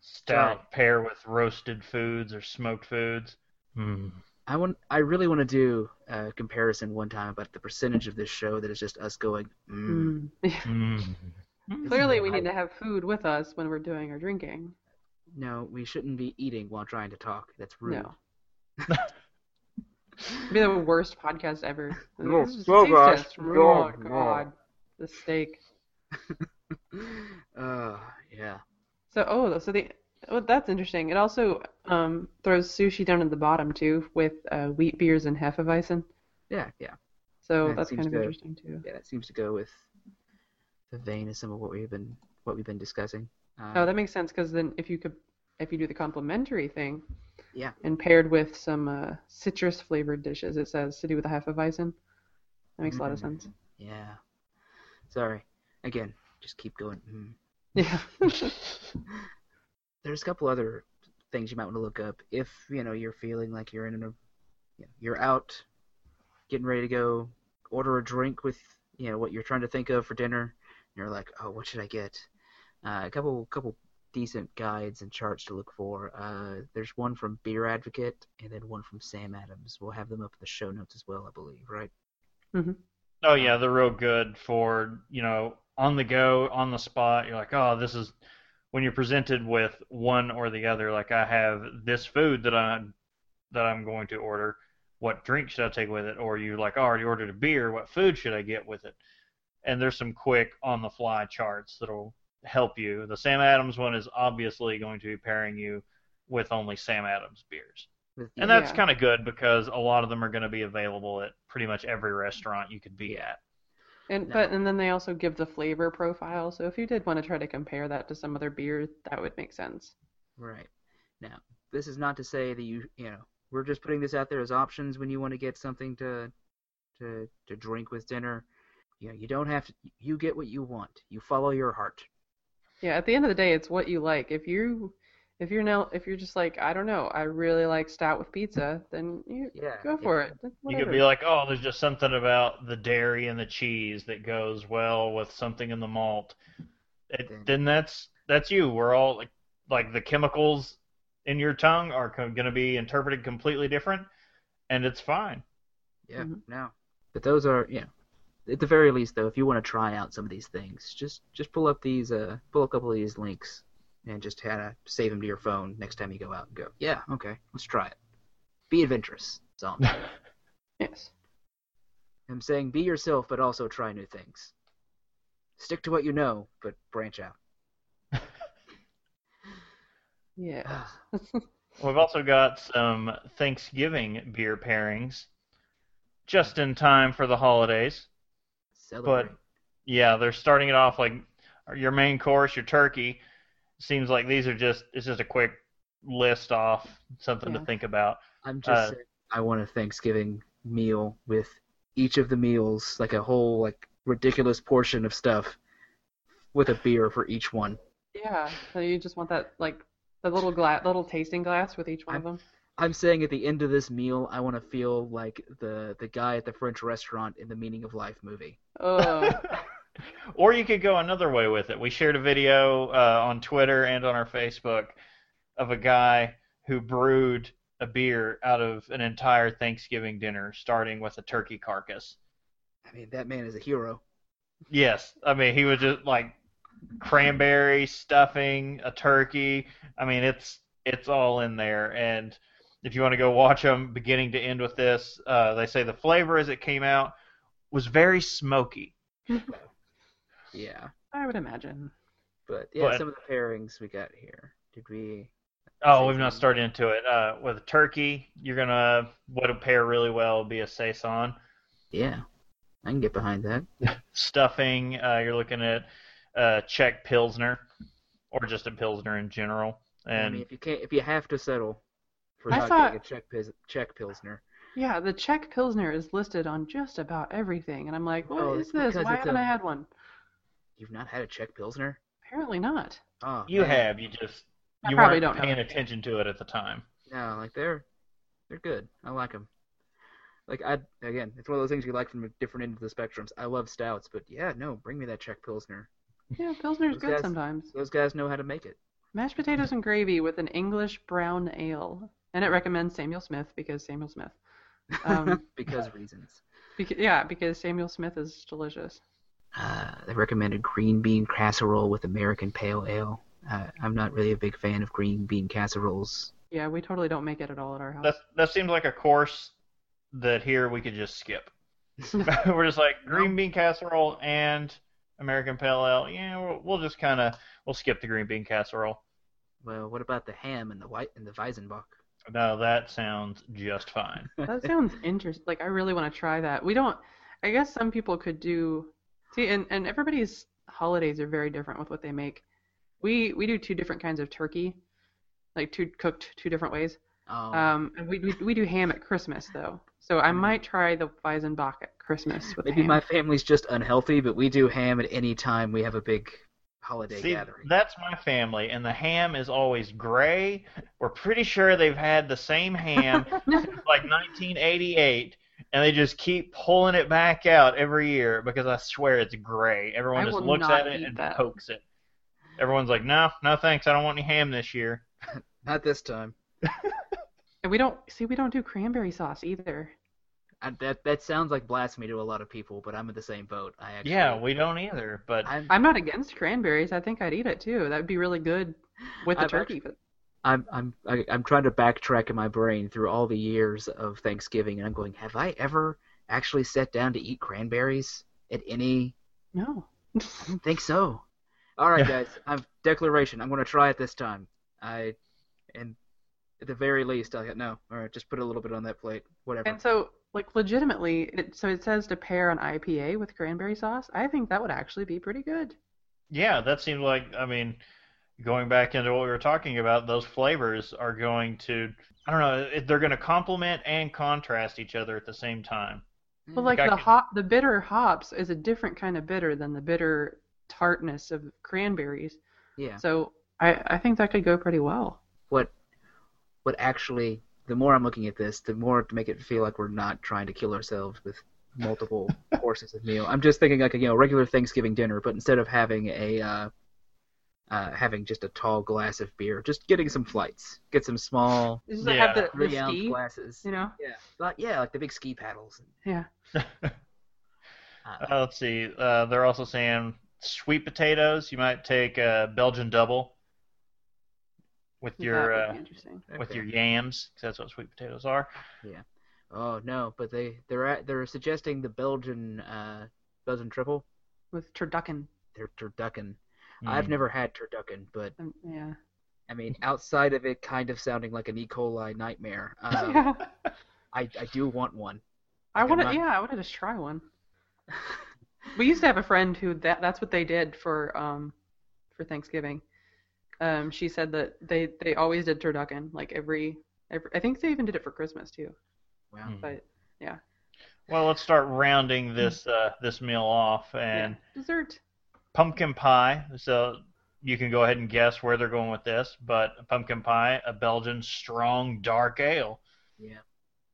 Stout pair with roasted foods or smoked foods. Mm. I want I really want to do a comparison one time about the percentage of this show that is just us going mm. Mm. Mm. Clearly, we need to have food with us when we're doing our drinking. No, we shouldn't be eating while trying to talk. That's rude. No. It'd be the worst podcast ever. Oh, This is oh, taste gosh. Oh, no. God. The steak. Uh, yeah. So, oh, so the well, that's interesting. It also um, throws sushi down at the bottom too, with uh, wheat beers and hefeweizen. Yeah, yeah. So That that's kind of to- interesting too. Yeah, that seems to go with the vein of some of what we've been what we've been discussing. Um, Oh, that makes sense because then if you could, if you do the complimentary thing, Yeah. and paired with some uh, citrus flavored dishes, it says to do with the hefeweizen. That makes a lot of Mm. sense. Yeah. Sorry. Again, just keep going. Mm. Yeah. There's a couple other things you might want to look up. If you know you're feeling like you're in a you know, you're out getting ready to go order a drink with you know what you're trying to think of for dinner and you're like oh what should i get? Uh, a couple couple decent guides and charts to look for. Uh, there's one from beer advocate and then one from sam adams. We'll have them up in the show notes as well i believe right? Mm-hmm. Oh yeah, they're real good for you know on the go, on the spot. You're like, oh, this is when you're presented with one or the other. Like I have this food that I that I'm going to order. What drink should I take with it? Or you're like oh, I already ordered a beer. What food should I get with it? And there's some quick on the fly charts that'll help you. The Sam Adams one is obviously going to be pairing you with only Sam Adams beers. And that's Yeah. kind of good because a lot of them are going to be available at pretty much every restaurant you could be at. And No. but and then they also give the flavor profile. So if you did want to try to compare that to some other beer, that would make sense. Right. Now, this is not to say that you, you know, we're just putting this out there as options when you want to get something to to to drink with dinner. You know, you don't have to you get what you want. You follow your heart. Yeah, at the end of the day, it's what you like. If you if you're now if you're just like I don't know, I really like stout with pizza, then you Yeah. go for it. You could be like, oh, there's just something about the dairy and the cheese that goes well with something in the malt. It, Then- then that's that's you. We're all like like the chemicals in your tongue are co- going to be interpreted completely different, and it's fine. Yeah. Mhm. No. But those are, you know, at the very least though, if you want to try out some of these things, just just pull up these uh pull a couple of these links and just kind of save them to your phone next time you go out and go, yeah, okay, let's try it. Be adventurous. That's all I'm. Yes. I'm saying be yourself, but also try new things. Stick to what you know, but branch out. Yeah. We've also got some Thanksgiving beer pairings, just in time for the holidays. Celebrate. Yeah, they're starting it off like your main course, your turkey. Seems like these are just it's just a quick list off, something Yeah. to think about. I'm just uh, saying I want a Thanksgiving meal with each of the meals, like a whole like ridiculous portion of stuff, with a beer for each one. Yeah. So you just want that like the little glass, little tasting glass with each one of them. I'm saying at the end of this meal, I want to feel like the the guy at the French restaurant in the Meaning of Life movie. Oh. or you could go another way with it. We shared a video uh, on Twitter and on our Facebook of a guy who brewed a beer out of an entire Thanksgiving dinner, starting with a turkey carcass. I mean, that man is a hero. Yes, I mean he was just like cranberry stuffing, a turkey. I mean it's it's all in there. And if you want to go watch them beginning to end with this, uh, they say the flavor as it came out was very smoky. Yeah, I would imagine. but yeah, But- some of the pairings we got here. Did we? Oh, we've not started into it. Uh, with a turkey, you're gonna what would pair really well would be a saison. Yeah, I can get behind that. Stuffing, uh, you're looking at uh, Czech Pilsner, or just a Pilsner in general. I And mean, if you can't, if you have to settle for I not thought- getting a Czech pis- Czech Pilsner, Yeah, the Czech Pilsner is listed on just about everything, and I'm like, what Oh, is this? Why haven't a- I had one? You've not had a Czech Pilsner. Apparently not. Oh, You man. have. You just I you probably weren't don't paying anything. attention to it at the time. No, like they're they're good. I like them. Like I again, it's one of those things you like from a different end of the spectrums. I love stouts, but yeah, no, bring me that Czech Pilsner. Yeah, Pilsner's Those good guys- sometimes. Those guys know how to make it. Mashed potatoes and gravy with an English brown ale. And it recommends Samuel Smith because Samuel Smith. Um, because reasons. Beca- yeah, because Samuel Smith is delicious. Uh, they recommended green bean casserole with American pale ale. Uh, I'm not really a big fan of green bean casseroles. Yeah, we totally don't make it at all at our house. That that seems like a course that here we could just skip. We're just like green bean casserole and American Pale Ale. Yeah, we'll, we'll just kind of we'll skip the green bean casserole. Well, what about the ham and the white and the Weizenbock? No, that sounds just fine. that sounds interesting. Like I really want to try that. We don't. I guess some people could do. See, and and everybody's holidays are very different with what they make. We we do two different kinds of turkey, like two cooked two different ways. Oh, Um, and we, we we do ham at Christmas though, so I might try the Weizenbock at Christmas with maybe ham. my family's just unhealthy, but we do ham at any time we have a big holiday See, gathering. that's my family, and the ham is always gray. We're pretty sure they've had the same ham since like 1988, and they just keep pulling it back out every year because I swear it's gray. Everyone I just looks at it and that. pokes it. Everyone's like, "No, no, thanks. I don't want any ham this year." Not this time. and we don't see we don't do cranberry sauce either. I, that that sounds like blasphemy to a lot of people, but I'm in the same boat. I actually, Yeah, we don't either. But I'm, I'm not against cranberries. I think I'd eat it too. That'd be really good with the I've turkey. But I'm I'm I, I'm trying to backtrack in my brain through all the years of Thanksgiving, and I'm going, have I ever actually sat down to eat cranberries at any? no. I don't think so. All right, guys, I'm declaration. I'm going to try it this time. I, and at the very least, I no. All right, just put a little bit on that plate. Whatever. And so, like, legitimately, it, so it says to pair an IPA with cranberry sauce. I think that would actually be pretty good. yeah, that seems like I mean, going back into what we were talking about, those flavors are going to I don't know, they're going to complement and contrast each other at the same time. Well, like I the could- hop, the bitter hops is a different kind of bitter than the bitter tartness of cranberries. yeah. So I, I think that could go pretty well. what what actually the more I'm looking at this, the more to make it feel like we're not trying to kill ourselves with multiple courses of meal. I'm just thinking like a you know regular Thanksgiving dinner, but instead of having a uh, uh, having just a tall glass of beer, just getting some flights, get some small Just Yeah. have the, the three ounce ski, glasses. you know? Yeah, like yeah, like the big ski paddles. Yeah. Uh, Uh, let's see. Uh, they're also saying sweet potatoes. You might take a Belgian double with your that uh, be with okay. your yams, 'cause that's what sweet potatoes are. Yeah. Oh no, but they they're at, they're suggesting the Belgian uh, Belgian triple. With turducken. They're turducken. I've Mm. never had turducken, but Um, yeah. I mean, outside of it kind of sounding like an E. coli nightmare, um, yeah. I, I do want one. I Like, I'm want to. not- Yeah, I want to just try one. We used to have a friend who that that's what they did for um for Thanksgiving. Um, she said that they they always did turducken like every, every I think they even did it for Christmas too. Wow. Mm. But Well, let's start rounding this uh, this meal off and yeah, dessert. Pumpkin pie. So you can go ahead and guess where they're going with this, but pumpkin pie, a Belgian strong dark ale. Yeah,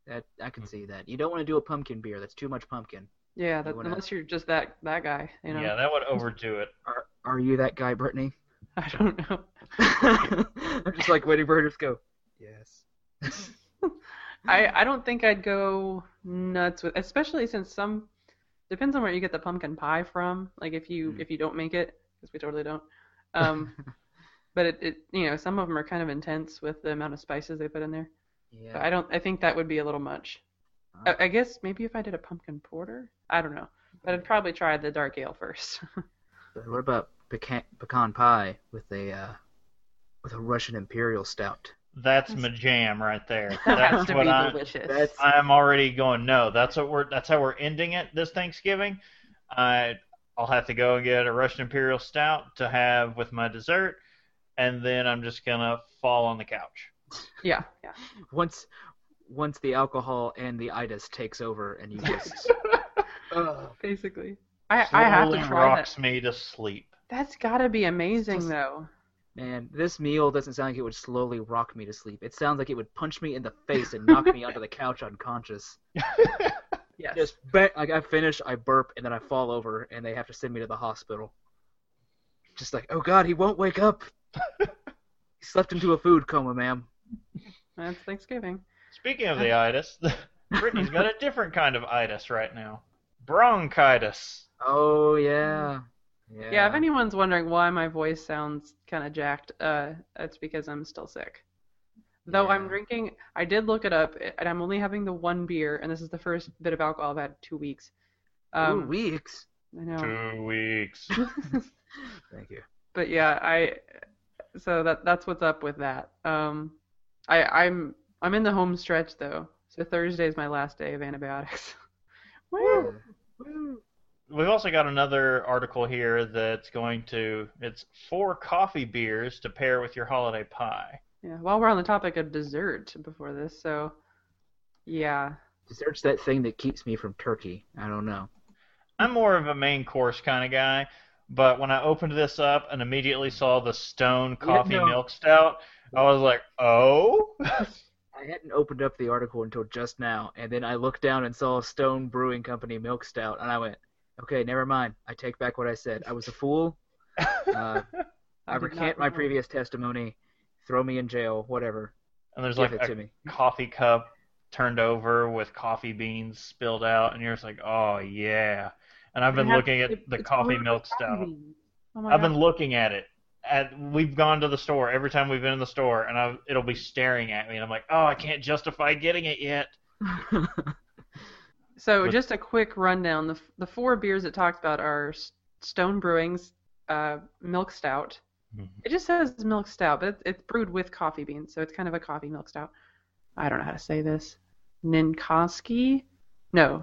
that I can see that. You don't want to do a pumpkin beer. That's too much pumpkin. Yeah, that, wanna- unless you're just that that guy, you know. Yeah, that would overdo it. Are Are you that guy, Brittany? I don't know. I'm just like waiting for her to go. Yes. I I don't think I'd go nuts with, especially since some depends on where you get the pumpkin pie from. Like if you Mm. if you don't make it, because we totally don't. Um, but it, it you know some of them are kind of intense with the amount of spices they put in there. yeah. But I don't. I think that would be a little much. I, I guess maybe if I did a pumpkin porter, I don't know. But I'd probably try the dark ale first. What about pecan, pecan pie with a uh, with a Russian Imperial Stout? That's my jam right there. That's to what be I, delicious. I am already going. No, that's what we're. That's how we're ending it this Thanksgiving. I I'll have to go and get a Russian Imperial Stout to have with my dessert, and then I'm just gonna fall on the couch. yeah, yeah. once once the alcohol and the itis takes over and you just Ugh. Basically, I I have to Slowly try that. rocks me to sleep. That's gotta be amazing Just- though. Man, this meal doesn't sound like it would slowly rock me to sleep. It sounds like it would punch me in the face and knock me onto the couch unconscious. Yes. Just bang, like I finish, I burp, and then I fall over, and they have to send me to the hospital. Just like, oh god, he won't wake up. he slept into a food coma, ma'am. That's Thanksgiving. Speaking of the itis, Brittany's got a different kind of itis right now. Bronchitis. Oh yeah, yeah. Yeah. if anyone's wondering why my voice sounds kind of jacked, uh, that's because I'm still sick. Though I'm drinking, I did look it up, and I'm only having the one beer, and this is the first bit of alcohol I've had in two weeks. Um, Two weeks. I know. Two weeks. Thank you. but yeah, I so that that's what's up with that. Um, I I'm I'm in the home stretch though, so Thursday is my last day of antibiotics. Woo! Woo! We've also got another article here that's going to it's four coffee beers to pair with your holiday pie. Yeah. While we're on the topic of dessert before this, so yeah, Dessert's that thing that keeps me from turkey. I don't know. I'm more of a main course kind of guy, but when I opened this up and immediately saw the Stone Coffee no. Milk Stout, I was like, "Oh, I hadn't opened up the article until just now, and then I looked down and saw Stone Brewing Company Milk Stout, and I went, okay, never mind. I take back what I said. I was a fool. Uh, I, did recant my previous testimony. Throw me in jail, whatever. And there's Give like it a to me. coffee cup turned over with coffee beans spilled out, and you're just like, "Oh yeah." And I've been It has- looking at it- the coffee milk coffee stout. Oh I've God. been looking at it. At we've gone to the store every time we've been in the store, and I've, it'll be staring at me, and I'm like, "Oh, I can't justify getting it yet." So With- just a quick rundown. The the four beers it talks about are Stone Brewing's uh, Milk Stout. It just says Milk Stout, but it's, it's brewed with coffee beans, so it's kind of a coffee milk stout. I don't know how to say this. Ninkasi? No.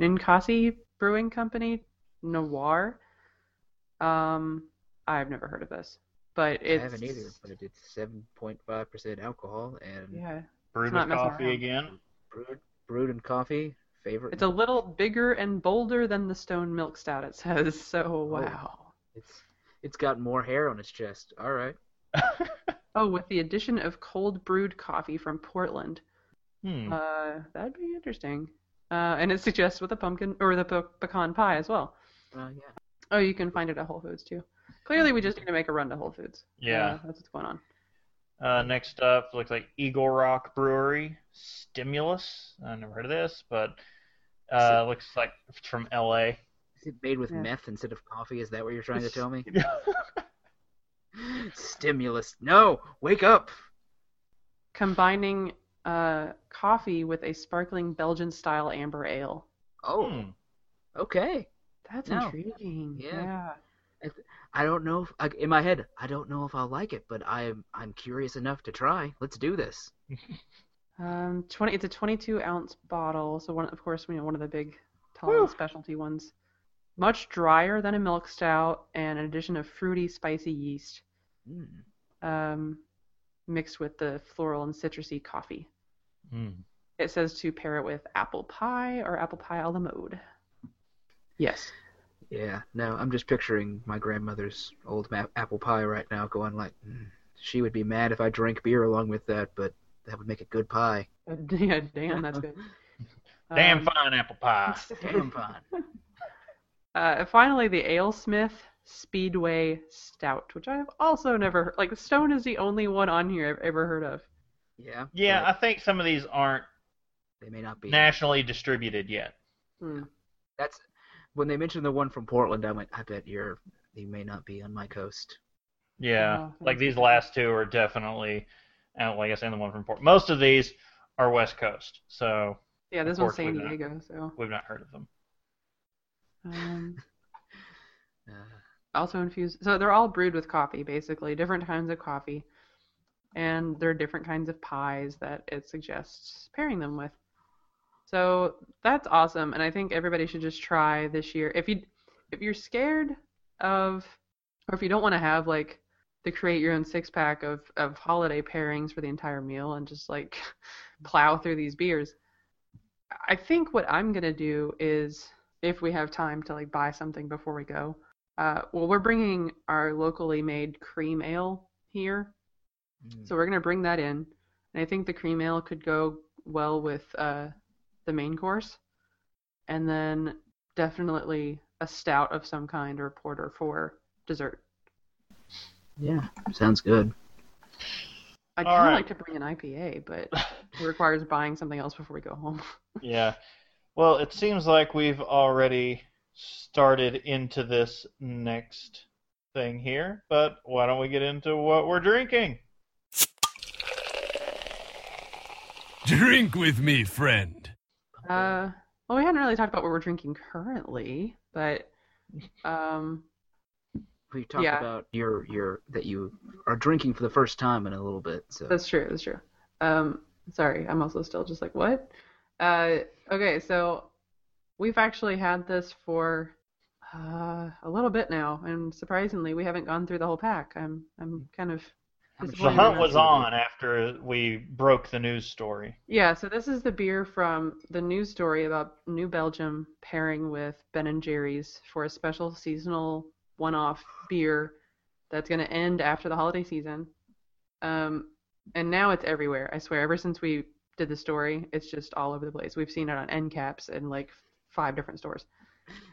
Ninkasi Brewing Company? Noir? Um, I've never heard of this, but it's, I it's haven't either, but it did 7.5% alcohol and yeah, Brewed with coffee around. again. brewed, brewed in coffee. Favorite. it's a little bigger and bolder than the Stone Milk Stout. It says so. Wow. It's it's got more hair on its chest. All right. Oh, with the addition of cold brewed coffee from Portland. hmm. Uh, that'd be interesting. Uh, and it suggests with a pumpkin or the pe- pecan pie as well. Uh, yeah. Oh, you can find it at Whole Foods too. Clearly, we just need to make a run to Whole Foods. Yeah. Uh, that's what's going on. Uh, next up, looks like Eagle Rock Brewery Stimulus. I never heard of this, but uh, looks like it's from L.A. Is it made with Yeah. meth instead of coffee? Is that what you're trying to tell me? Stimulus. No, wake up. Combining uh, coffee with a sparkling Belgian style amber ale. Oh, Hmm. okay. That's No. intriguing. Yeah. I I don't know. If, like, in my head, I don't know if I'll like it, but I'm I'm curious enough to try. Let's do this. Um, twenty. It's a 22 ounce bottle. So one, of course, you know, one of the big, tall specialty ones. Much drier than a milk stout, and an addition of fruity, spicy yeast, Mm. um, mixed with the floral and citrusy coffee. Hmm. It says to pair it with apple pie or apple pie a la mode. Yes. Yeah. No, I'm just picturing my grandmother's old ma- apple pie right now, going like, mm, she would be mad if I drank beer along with that, but that would make a good pie. Yeah. Damn, that's good. Damn Um, fine apple pie. Damn fine. Uh, finally, the AleSmith Speedway Stout, which I have also never heard. Like, Stone is the only one on here I've ever heard of. Yeah. Yeah, I think some of these aren't they may not be. nationally distributed yet. Hmm. That's when they mentioned the one from Portland. I went, I bet you're you may not be on my coast. Yeah, Oh, like these last two are definitely, and like I said, the one from Port. Most of these are West Coast, so Yeah, this one's San we've not. Diego, so. we've not heard of them. Um, Uh, also infused. So they're all brewed with coffee, basically, different kinds of coffee. And there are different kinds of pies that it suggests pairing them with. So that's awesome, and I think everybody should just try this year. If you if you're scared of, or if you don't want to have like the create your own six pack of of holiday pairings for the entire meal and just like plow through these beers, I think what I'm gonna do is if we have time to like buy something before we go, Uh, well, we're bringing our locally made cream ale here, Mm. so we're gonna bring that in, and I think the cream ale could go well with uh, the main course, and then definitely a stout of some kind or porter for dessert. Yeah, sounds good. I'd kind of right. like to bring an IPA, but it requires buying something else before we go home. Yeah. Well, it seems like we've already started into this next thing here, but why don't we get into what we're drinking? Drink with me, friend. Uh, well, we hadn't really talked about what we're drinking currently, but um, We talked Yeah. about your your that you are drinking for the first time in a little bit. So that's true. That's true. Um, sorry, I'm also still just like what? Uh, okay, so we've actually had this for uh, a little bit now, and surprisingly, we haven't gone through the whole pack. I'm I'm kind of The disappointed Disappointed hunt was on after we broke the news story. Yeah, so this is the beer from the news story about New Belgium pairing with Ben and Jerry's for a special seasonal one-off beer that's going to end after the holiday season. Um, and now it's everywhere. I swear, ever since we did the story, it's just all over the place. We've seen it on end caps in like five different stores.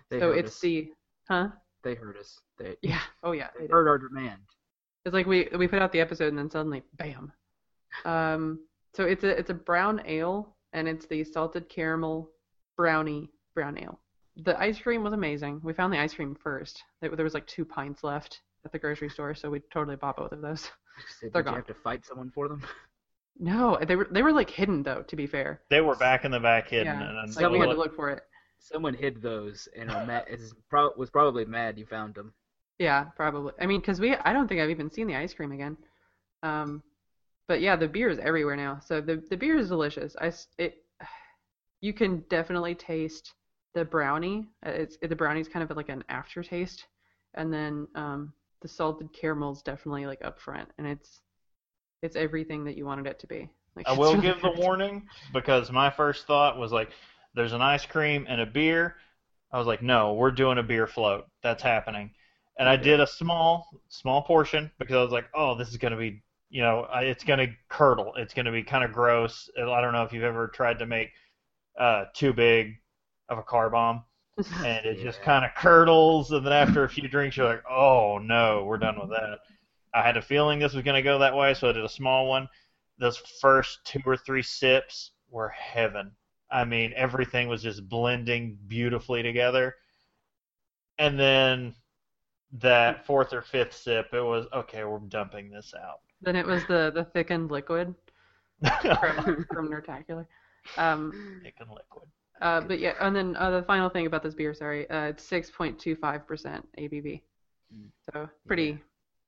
they so it's us. the huh? they heard us. They, Yeah. Oh yeah. they they heard our demand. It's like we we put out the episode and then suddenly bam. Um so it's a it's a brown ale and it's the salted caramel brownie brown ale. The ice cream was amazing. We found the ice cream first. There there was like two pints left at the grocery store, so we totally bought both of those. Said, They're Did you gone. have to fight someone for them? No, they were they were like hidden though, to be fair. They were back in the back hidden, Yeah, and Like then we had to look- look for it. Someone hid those and are mad, is pro- was probably mad you found them. Yeah, probably. I mean, because we, I don't think I've even seen the ice cream again. Um, but yeah, the beer is everywhere now. So the the beer is delicious. I, s- it, you can definitely taste the brownie. Uh, It's it, the brownie's kind of like an aftertaste, and then um, the salted caramel's definitely like up front, and it's it's everything that you wanted it to be. Like, I will really give the warning because my first thought was like, there's an ice cream and a beer. I was like, no, we're doing a beer float. That's happening. And I did a small, small portion because I was like, oh, this is going to be, you know, it's going to curdle. It's going to be kind of gross. I don't know if you've ever tried to make uh, too big of a car bomb, and it just kind of curdles. And then after a few drinks, you're like, oh no, we're done with that. I had a feeling this was going to go that way, so I did a small one those first two or three sips were heaven. I mean, everything was just blending beautifully together. And then that fourth or fifth sip, it was okay. We're dumping this out. Then it was the the thickened liquid from from Nertacular. Um, Thick and liquid. Uh, but yeah, and then uh, the final thing about this beer, sorry, uh, it's 6.25% ABV. Mm. So pretty,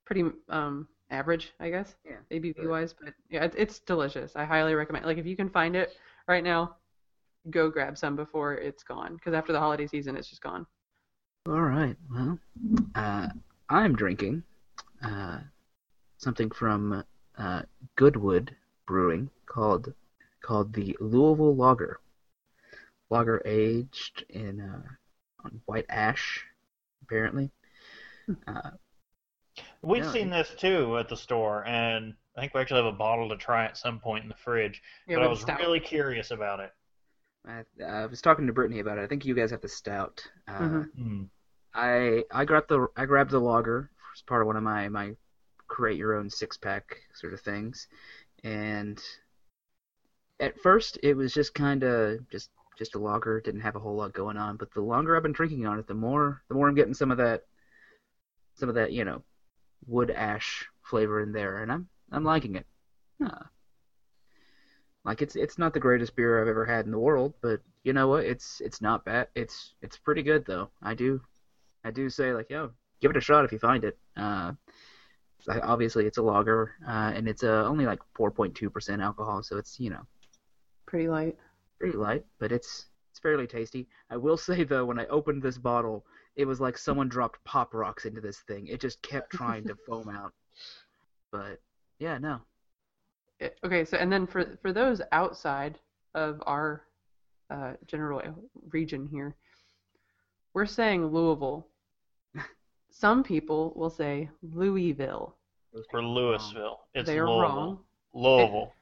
pretty um average, I guess, Yeah. ABV good. wise. But yeah, it's, it's delicious. I highly recommend. Like if you can find it right now, go grab some before it's gone. Because after the holiday season, it's just gone. All right. Well, uh, I'm drinking uh, something from uh, Goodwood Brewing called called the Louisville Lager. Lager aged in uh, on white ash, apparently. Uh, We've Yeah, seen this too at the store, and I think we actually have a bottle to try at some point in the fridge. Yeah, but I was stout. really curious about it. I, I was talking to Brittany about it. I think you guys have the stout. Uh. Hmm. I I grabbed the I grabbed the lager as part of one of my my create your own six pack sort of things, and at first it was just kind of just just a lager, didn't have a whole lot going on. But the longer I've been drinking on it, the more the more I'm getting some of that some of that you know wood ash flavor in there, and I'm I'm liking it. Uh, like it's it's not the greatest beer I've ever had in the world, but you know what? It's it's not bad. It's it's pretty good though. I do I do say like, yo, give it a shot if you find it. Uh, obviously it's a lager, uh, and it's uh, only like 4.2% alcohol, so it's you know Pretty light. Pretty light, but it's it's fairly tasty. I will say though, when I opened this bottle, it was like someone dropped pop rocks into this thing. It just kept trying to foam out. But yeah, no, Eh, Okay, so and then for for those outside of our uh, general region here, we're saying Louisville. some people will say Louisville. Or For people. Louisville. It's They're Louisville. wrong. Louisville.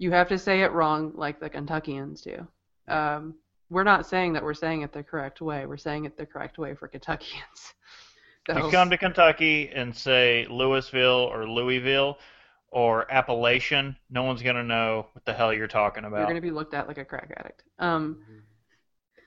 You have to say it wrong like the Kentuckians do. Um, we're not saying that we're saying it the correct way. We're saying it the correct way for Kentuckians. So, You come to Kentucky and say Louisville or Louisville or Appalachian, no one's gonna know what the hell you're talking about. you're going to be looked at like a crack addict. Um,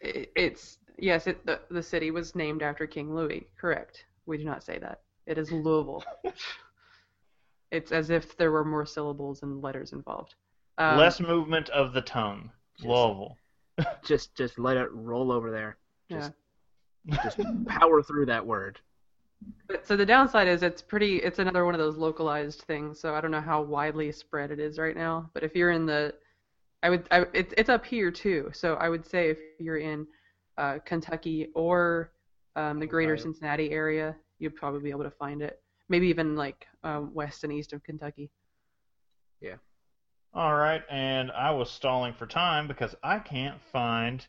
it, it's yes, it, the the city was named after King Louis. Correct. We do not say that. It is Louisville. it's as if there were more syllables and letters involved. Um, Less movement of the tongue. Yes. Louisville. Just just let it roll over there. yeah. Just just power through that word. But so the downside is it's pretty. It's another one of those localized things. So I don't know how widely spread it is right now. But if you're in the, I would. I, it's it's up here too. So I would say if you're in uh, Kentucky or um, the greater Ohio. Cincinnati area, you'd probably be able to find it. Maybe even like um, west and east of Kentucky. All right, and I was stalling for time because I can't find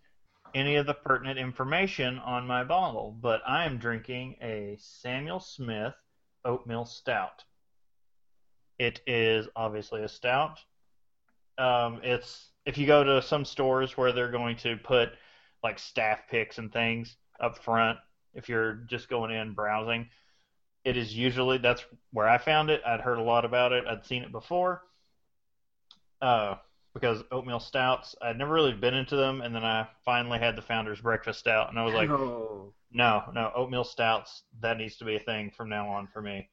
any of the pertinent information on my bottle, but I am drinking a Samuel Smith oatmeal stout. It is obviously a stout. Um, it's if you go to some stores where they're going to put like staff picks and things up front, if you're just going in browsing, it is usually that's where I found it. I'd heard a lot about it. I'd seen it before uh, because oatmeal stouts, I'd never really been into them, and then I finally had the Founder's Breakfast Stout, and I was like, oh, no, no, oatmeal stouts, that needs to be a thing from now on for me.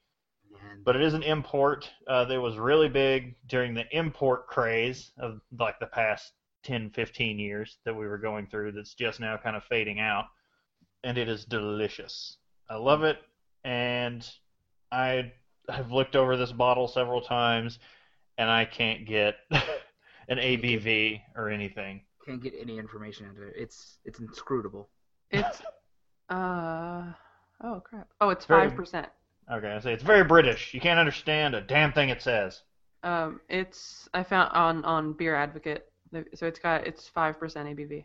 man. But it is an import. Uh, that was really big during the import craze of like the past 10, 15 years that we were going through. That's just now kind of fading out, and it is delicious. I love it, and I have looked over this bottle several times, and I can't get an ABV or anything. can't get any information out of it. It's it's inscrutable. It's uh oh crap. Oh, it's five percent. Okay, I say it's very British. You can't understand a damn thing it says. Um, it's I found on on Beer Advocate. So it's got it's five percent ABV.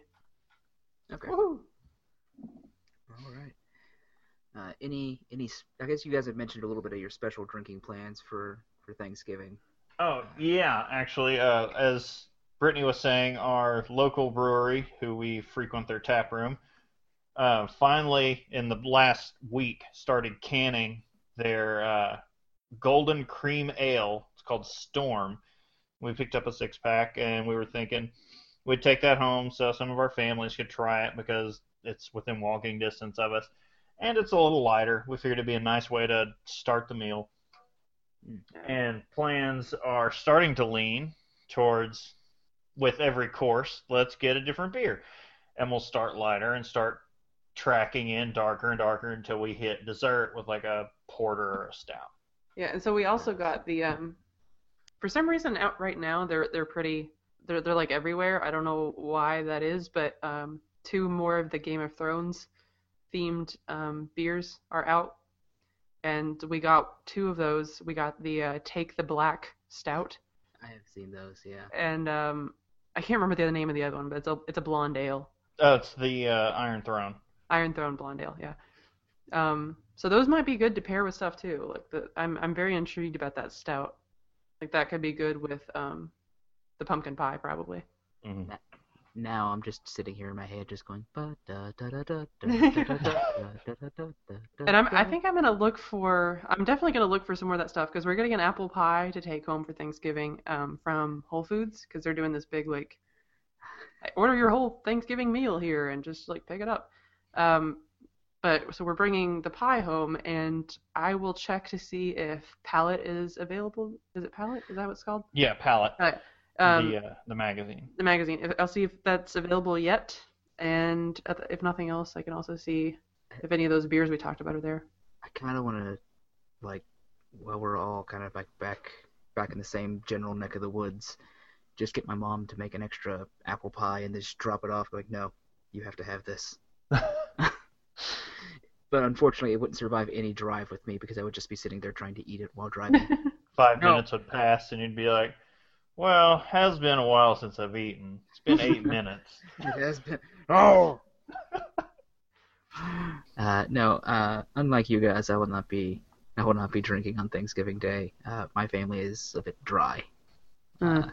Okay. Woohoo! All right. Uh, any any? I guess you guys have mentioned a little bit of your special drinking plans for for Thanksgiving. Oh yeah, actually, uh, as Brittany was saying, our local brewery, who we frequent their tap room, uh, finally in the last week started canning their uh, golden cream ale. It's called Storm. We picked up a six pack, and we were thinking we'd take that home so some of our families could try it because it's within walking distance of us, and it's a little lighter. We figured it'd be a nice way to start the meal and plans are starting to lean towards with every course let's get a different beer. And we'll start lighter and start tracking in darker and darker until we hit dessert with like a porter or a stout. Yeah, and so we also got the um, for some reason out right now they're they're pretty they're they're like everywhere. I don't know why that is, but um, two more of the Game of Thrones themed um, beers are out, and we got two of those. We got the uh, Take the Black Stout, I have seen those. Yeah. and um, I can't remember the other name of the other one, but it's a it's a blonde ale. oh it's the uh, iron throne Iron Throne Blonde Ale, yeah. Um, so those might be good to pair with stuff too. Like the, I'm I'm very intrigued about that stout. Like that could be good with um, the pumpkin pie probably. Mhm now I'm just sitting here in my head, just going. And I'm, I think I'm gonna look for. I'm definitely gonna look for some more of that stuff because we're getting an apple pie to take home for Thanksgiving um, from Whole Foods because they're doing this big like, order your whole Thanksgiving meal here and just like pick it up. Um, but so we're bringing the pie home, and I will check to see if Palette is available. Is it Palette? Is that what it's called? Yeah, Palette. Uh, um, the uh, the magazine the magazine. I'll see if that's available yet, and if if nothing else, I can also see if any of those beers we talked about are there. I kind of want to, like, while we're all kind of like back back in the same general neck of the woods, just get my mom to make an extra apple pie and just drop it off. Like, no, you have to have this. But unfortunately, it wouldn't survive any drive with me because I would just be sitting there trying to eat it while driving. five No. minutes would pass and you'd be like well has been a while since i've eaten it's been eight minutes it has been. Oh, Uh, no, uh, unlike you guys, I will not be. I will not be drinking on Thanksgiving Day. Uh, my family is a bit dry. Uh,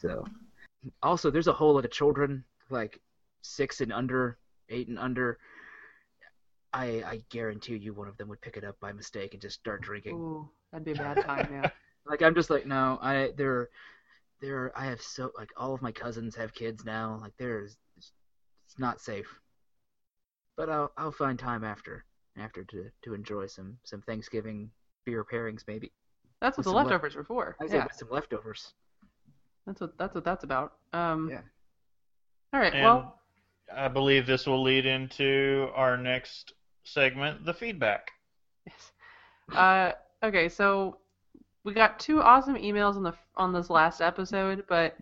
So, also, there's a whole lot of children, like six and under, eight and under. I I guarantee you, one of them would pick it up by mistake and just start drinking. ooh, that'd be a bad time. Yeah. Like I'm just like, no, I there, there. I have so like all of my cousins have kids now. Like there's, it's not safe. But I'll I'll find time after after to to enjoy some some Thanksgiving beer pairings maybe. That's what With the some lef- leftovers were for. I Yeah, with some leftovers. that's what that's what that's about. Um, Yeah. All right. And Well, I believe this will lead into our next segment, the feedback. Yes. Uh, okay, so we got two awesome emails on the on this last episode, but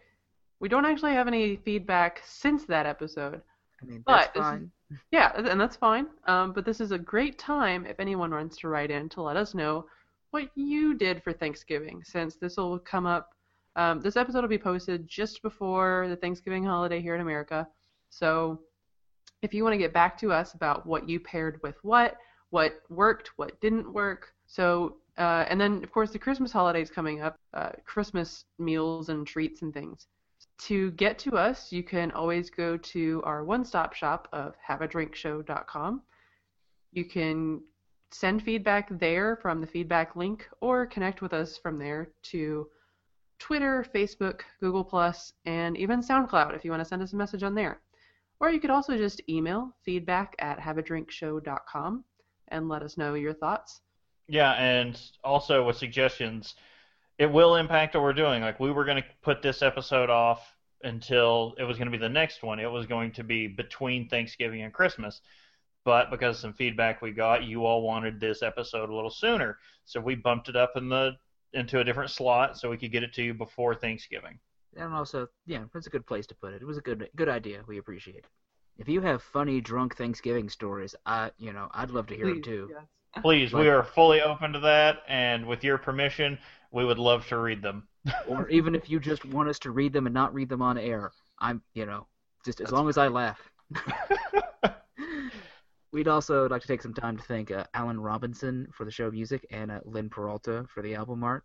we don't actually have any feedback since that episode. I mean, But is- Yeah, and that's fine. Um, but this is a great time if anyone wants to write in to let us know what you did for Thanksgiving, since this will come up. Um, this episode will be posted just before the Thanksgiving holiday here in America. So if you want to get back to us about what you paired with what, what worked, what didn't work. So, uh, and then of course the Christmas holidays coming up, uh, Christmas meals and treats and things. To get to us, you can always go to our one-stop shop of haveadrinkshow.com. You can send feedback there from the feedback link or connect with us from there to Twitter, Facebook, Google Plus, and even SoundCloud if you want to send us a message on there. Or you could also just email feedback at haveadrinkshow.com and let us know your thoughts. Yeah, and also with suggestions, it will impact what we're doing. Like we were going to put this episode off until it was going to be the next one. It was going to be between Thanksgiving and Christmas. But because of some feedback we got, you all wanted this episode a little sooner, so we bumped it up in the into a different slot so we could get it to you before Thanksgiving. And also, yeah, that's a good place to put it. It was a good good idea. We appreciate it. If you have funny drunk Thanksgiving stories, I you know I'd love to hear them too. yes. Please, we are fully open to that, and with your permission, we would love to read them. or even if you just want us to read them and not read them on air, I'm you know just as That's long as I laugh. We'd also like to take some time to thank uh, Alan Robinson for the show music and uh, Lynn Peralta for the album art.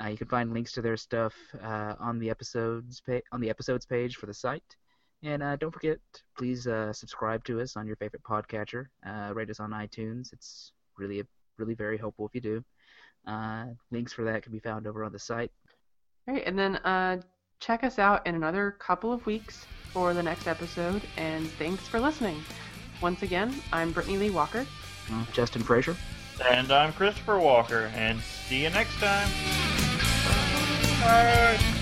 Uh, you can find links to their stuff uh, on the episodes pa- on the episodes page for the site. And uh, don't forget, please uh, subscribe to us on your favorite podcatcher. Uh, rate us on iTunes. It's really, really very helpful if you do. Uh, links for that can be found over on the site. All right, and then uh, check us out in another couple of weeks for the next episode. And thanks for listening. Once again, I'm Brittany Lee Walker. Uh, Justin Frazier. and I'm Christopher Walker, and see you next time. Bye.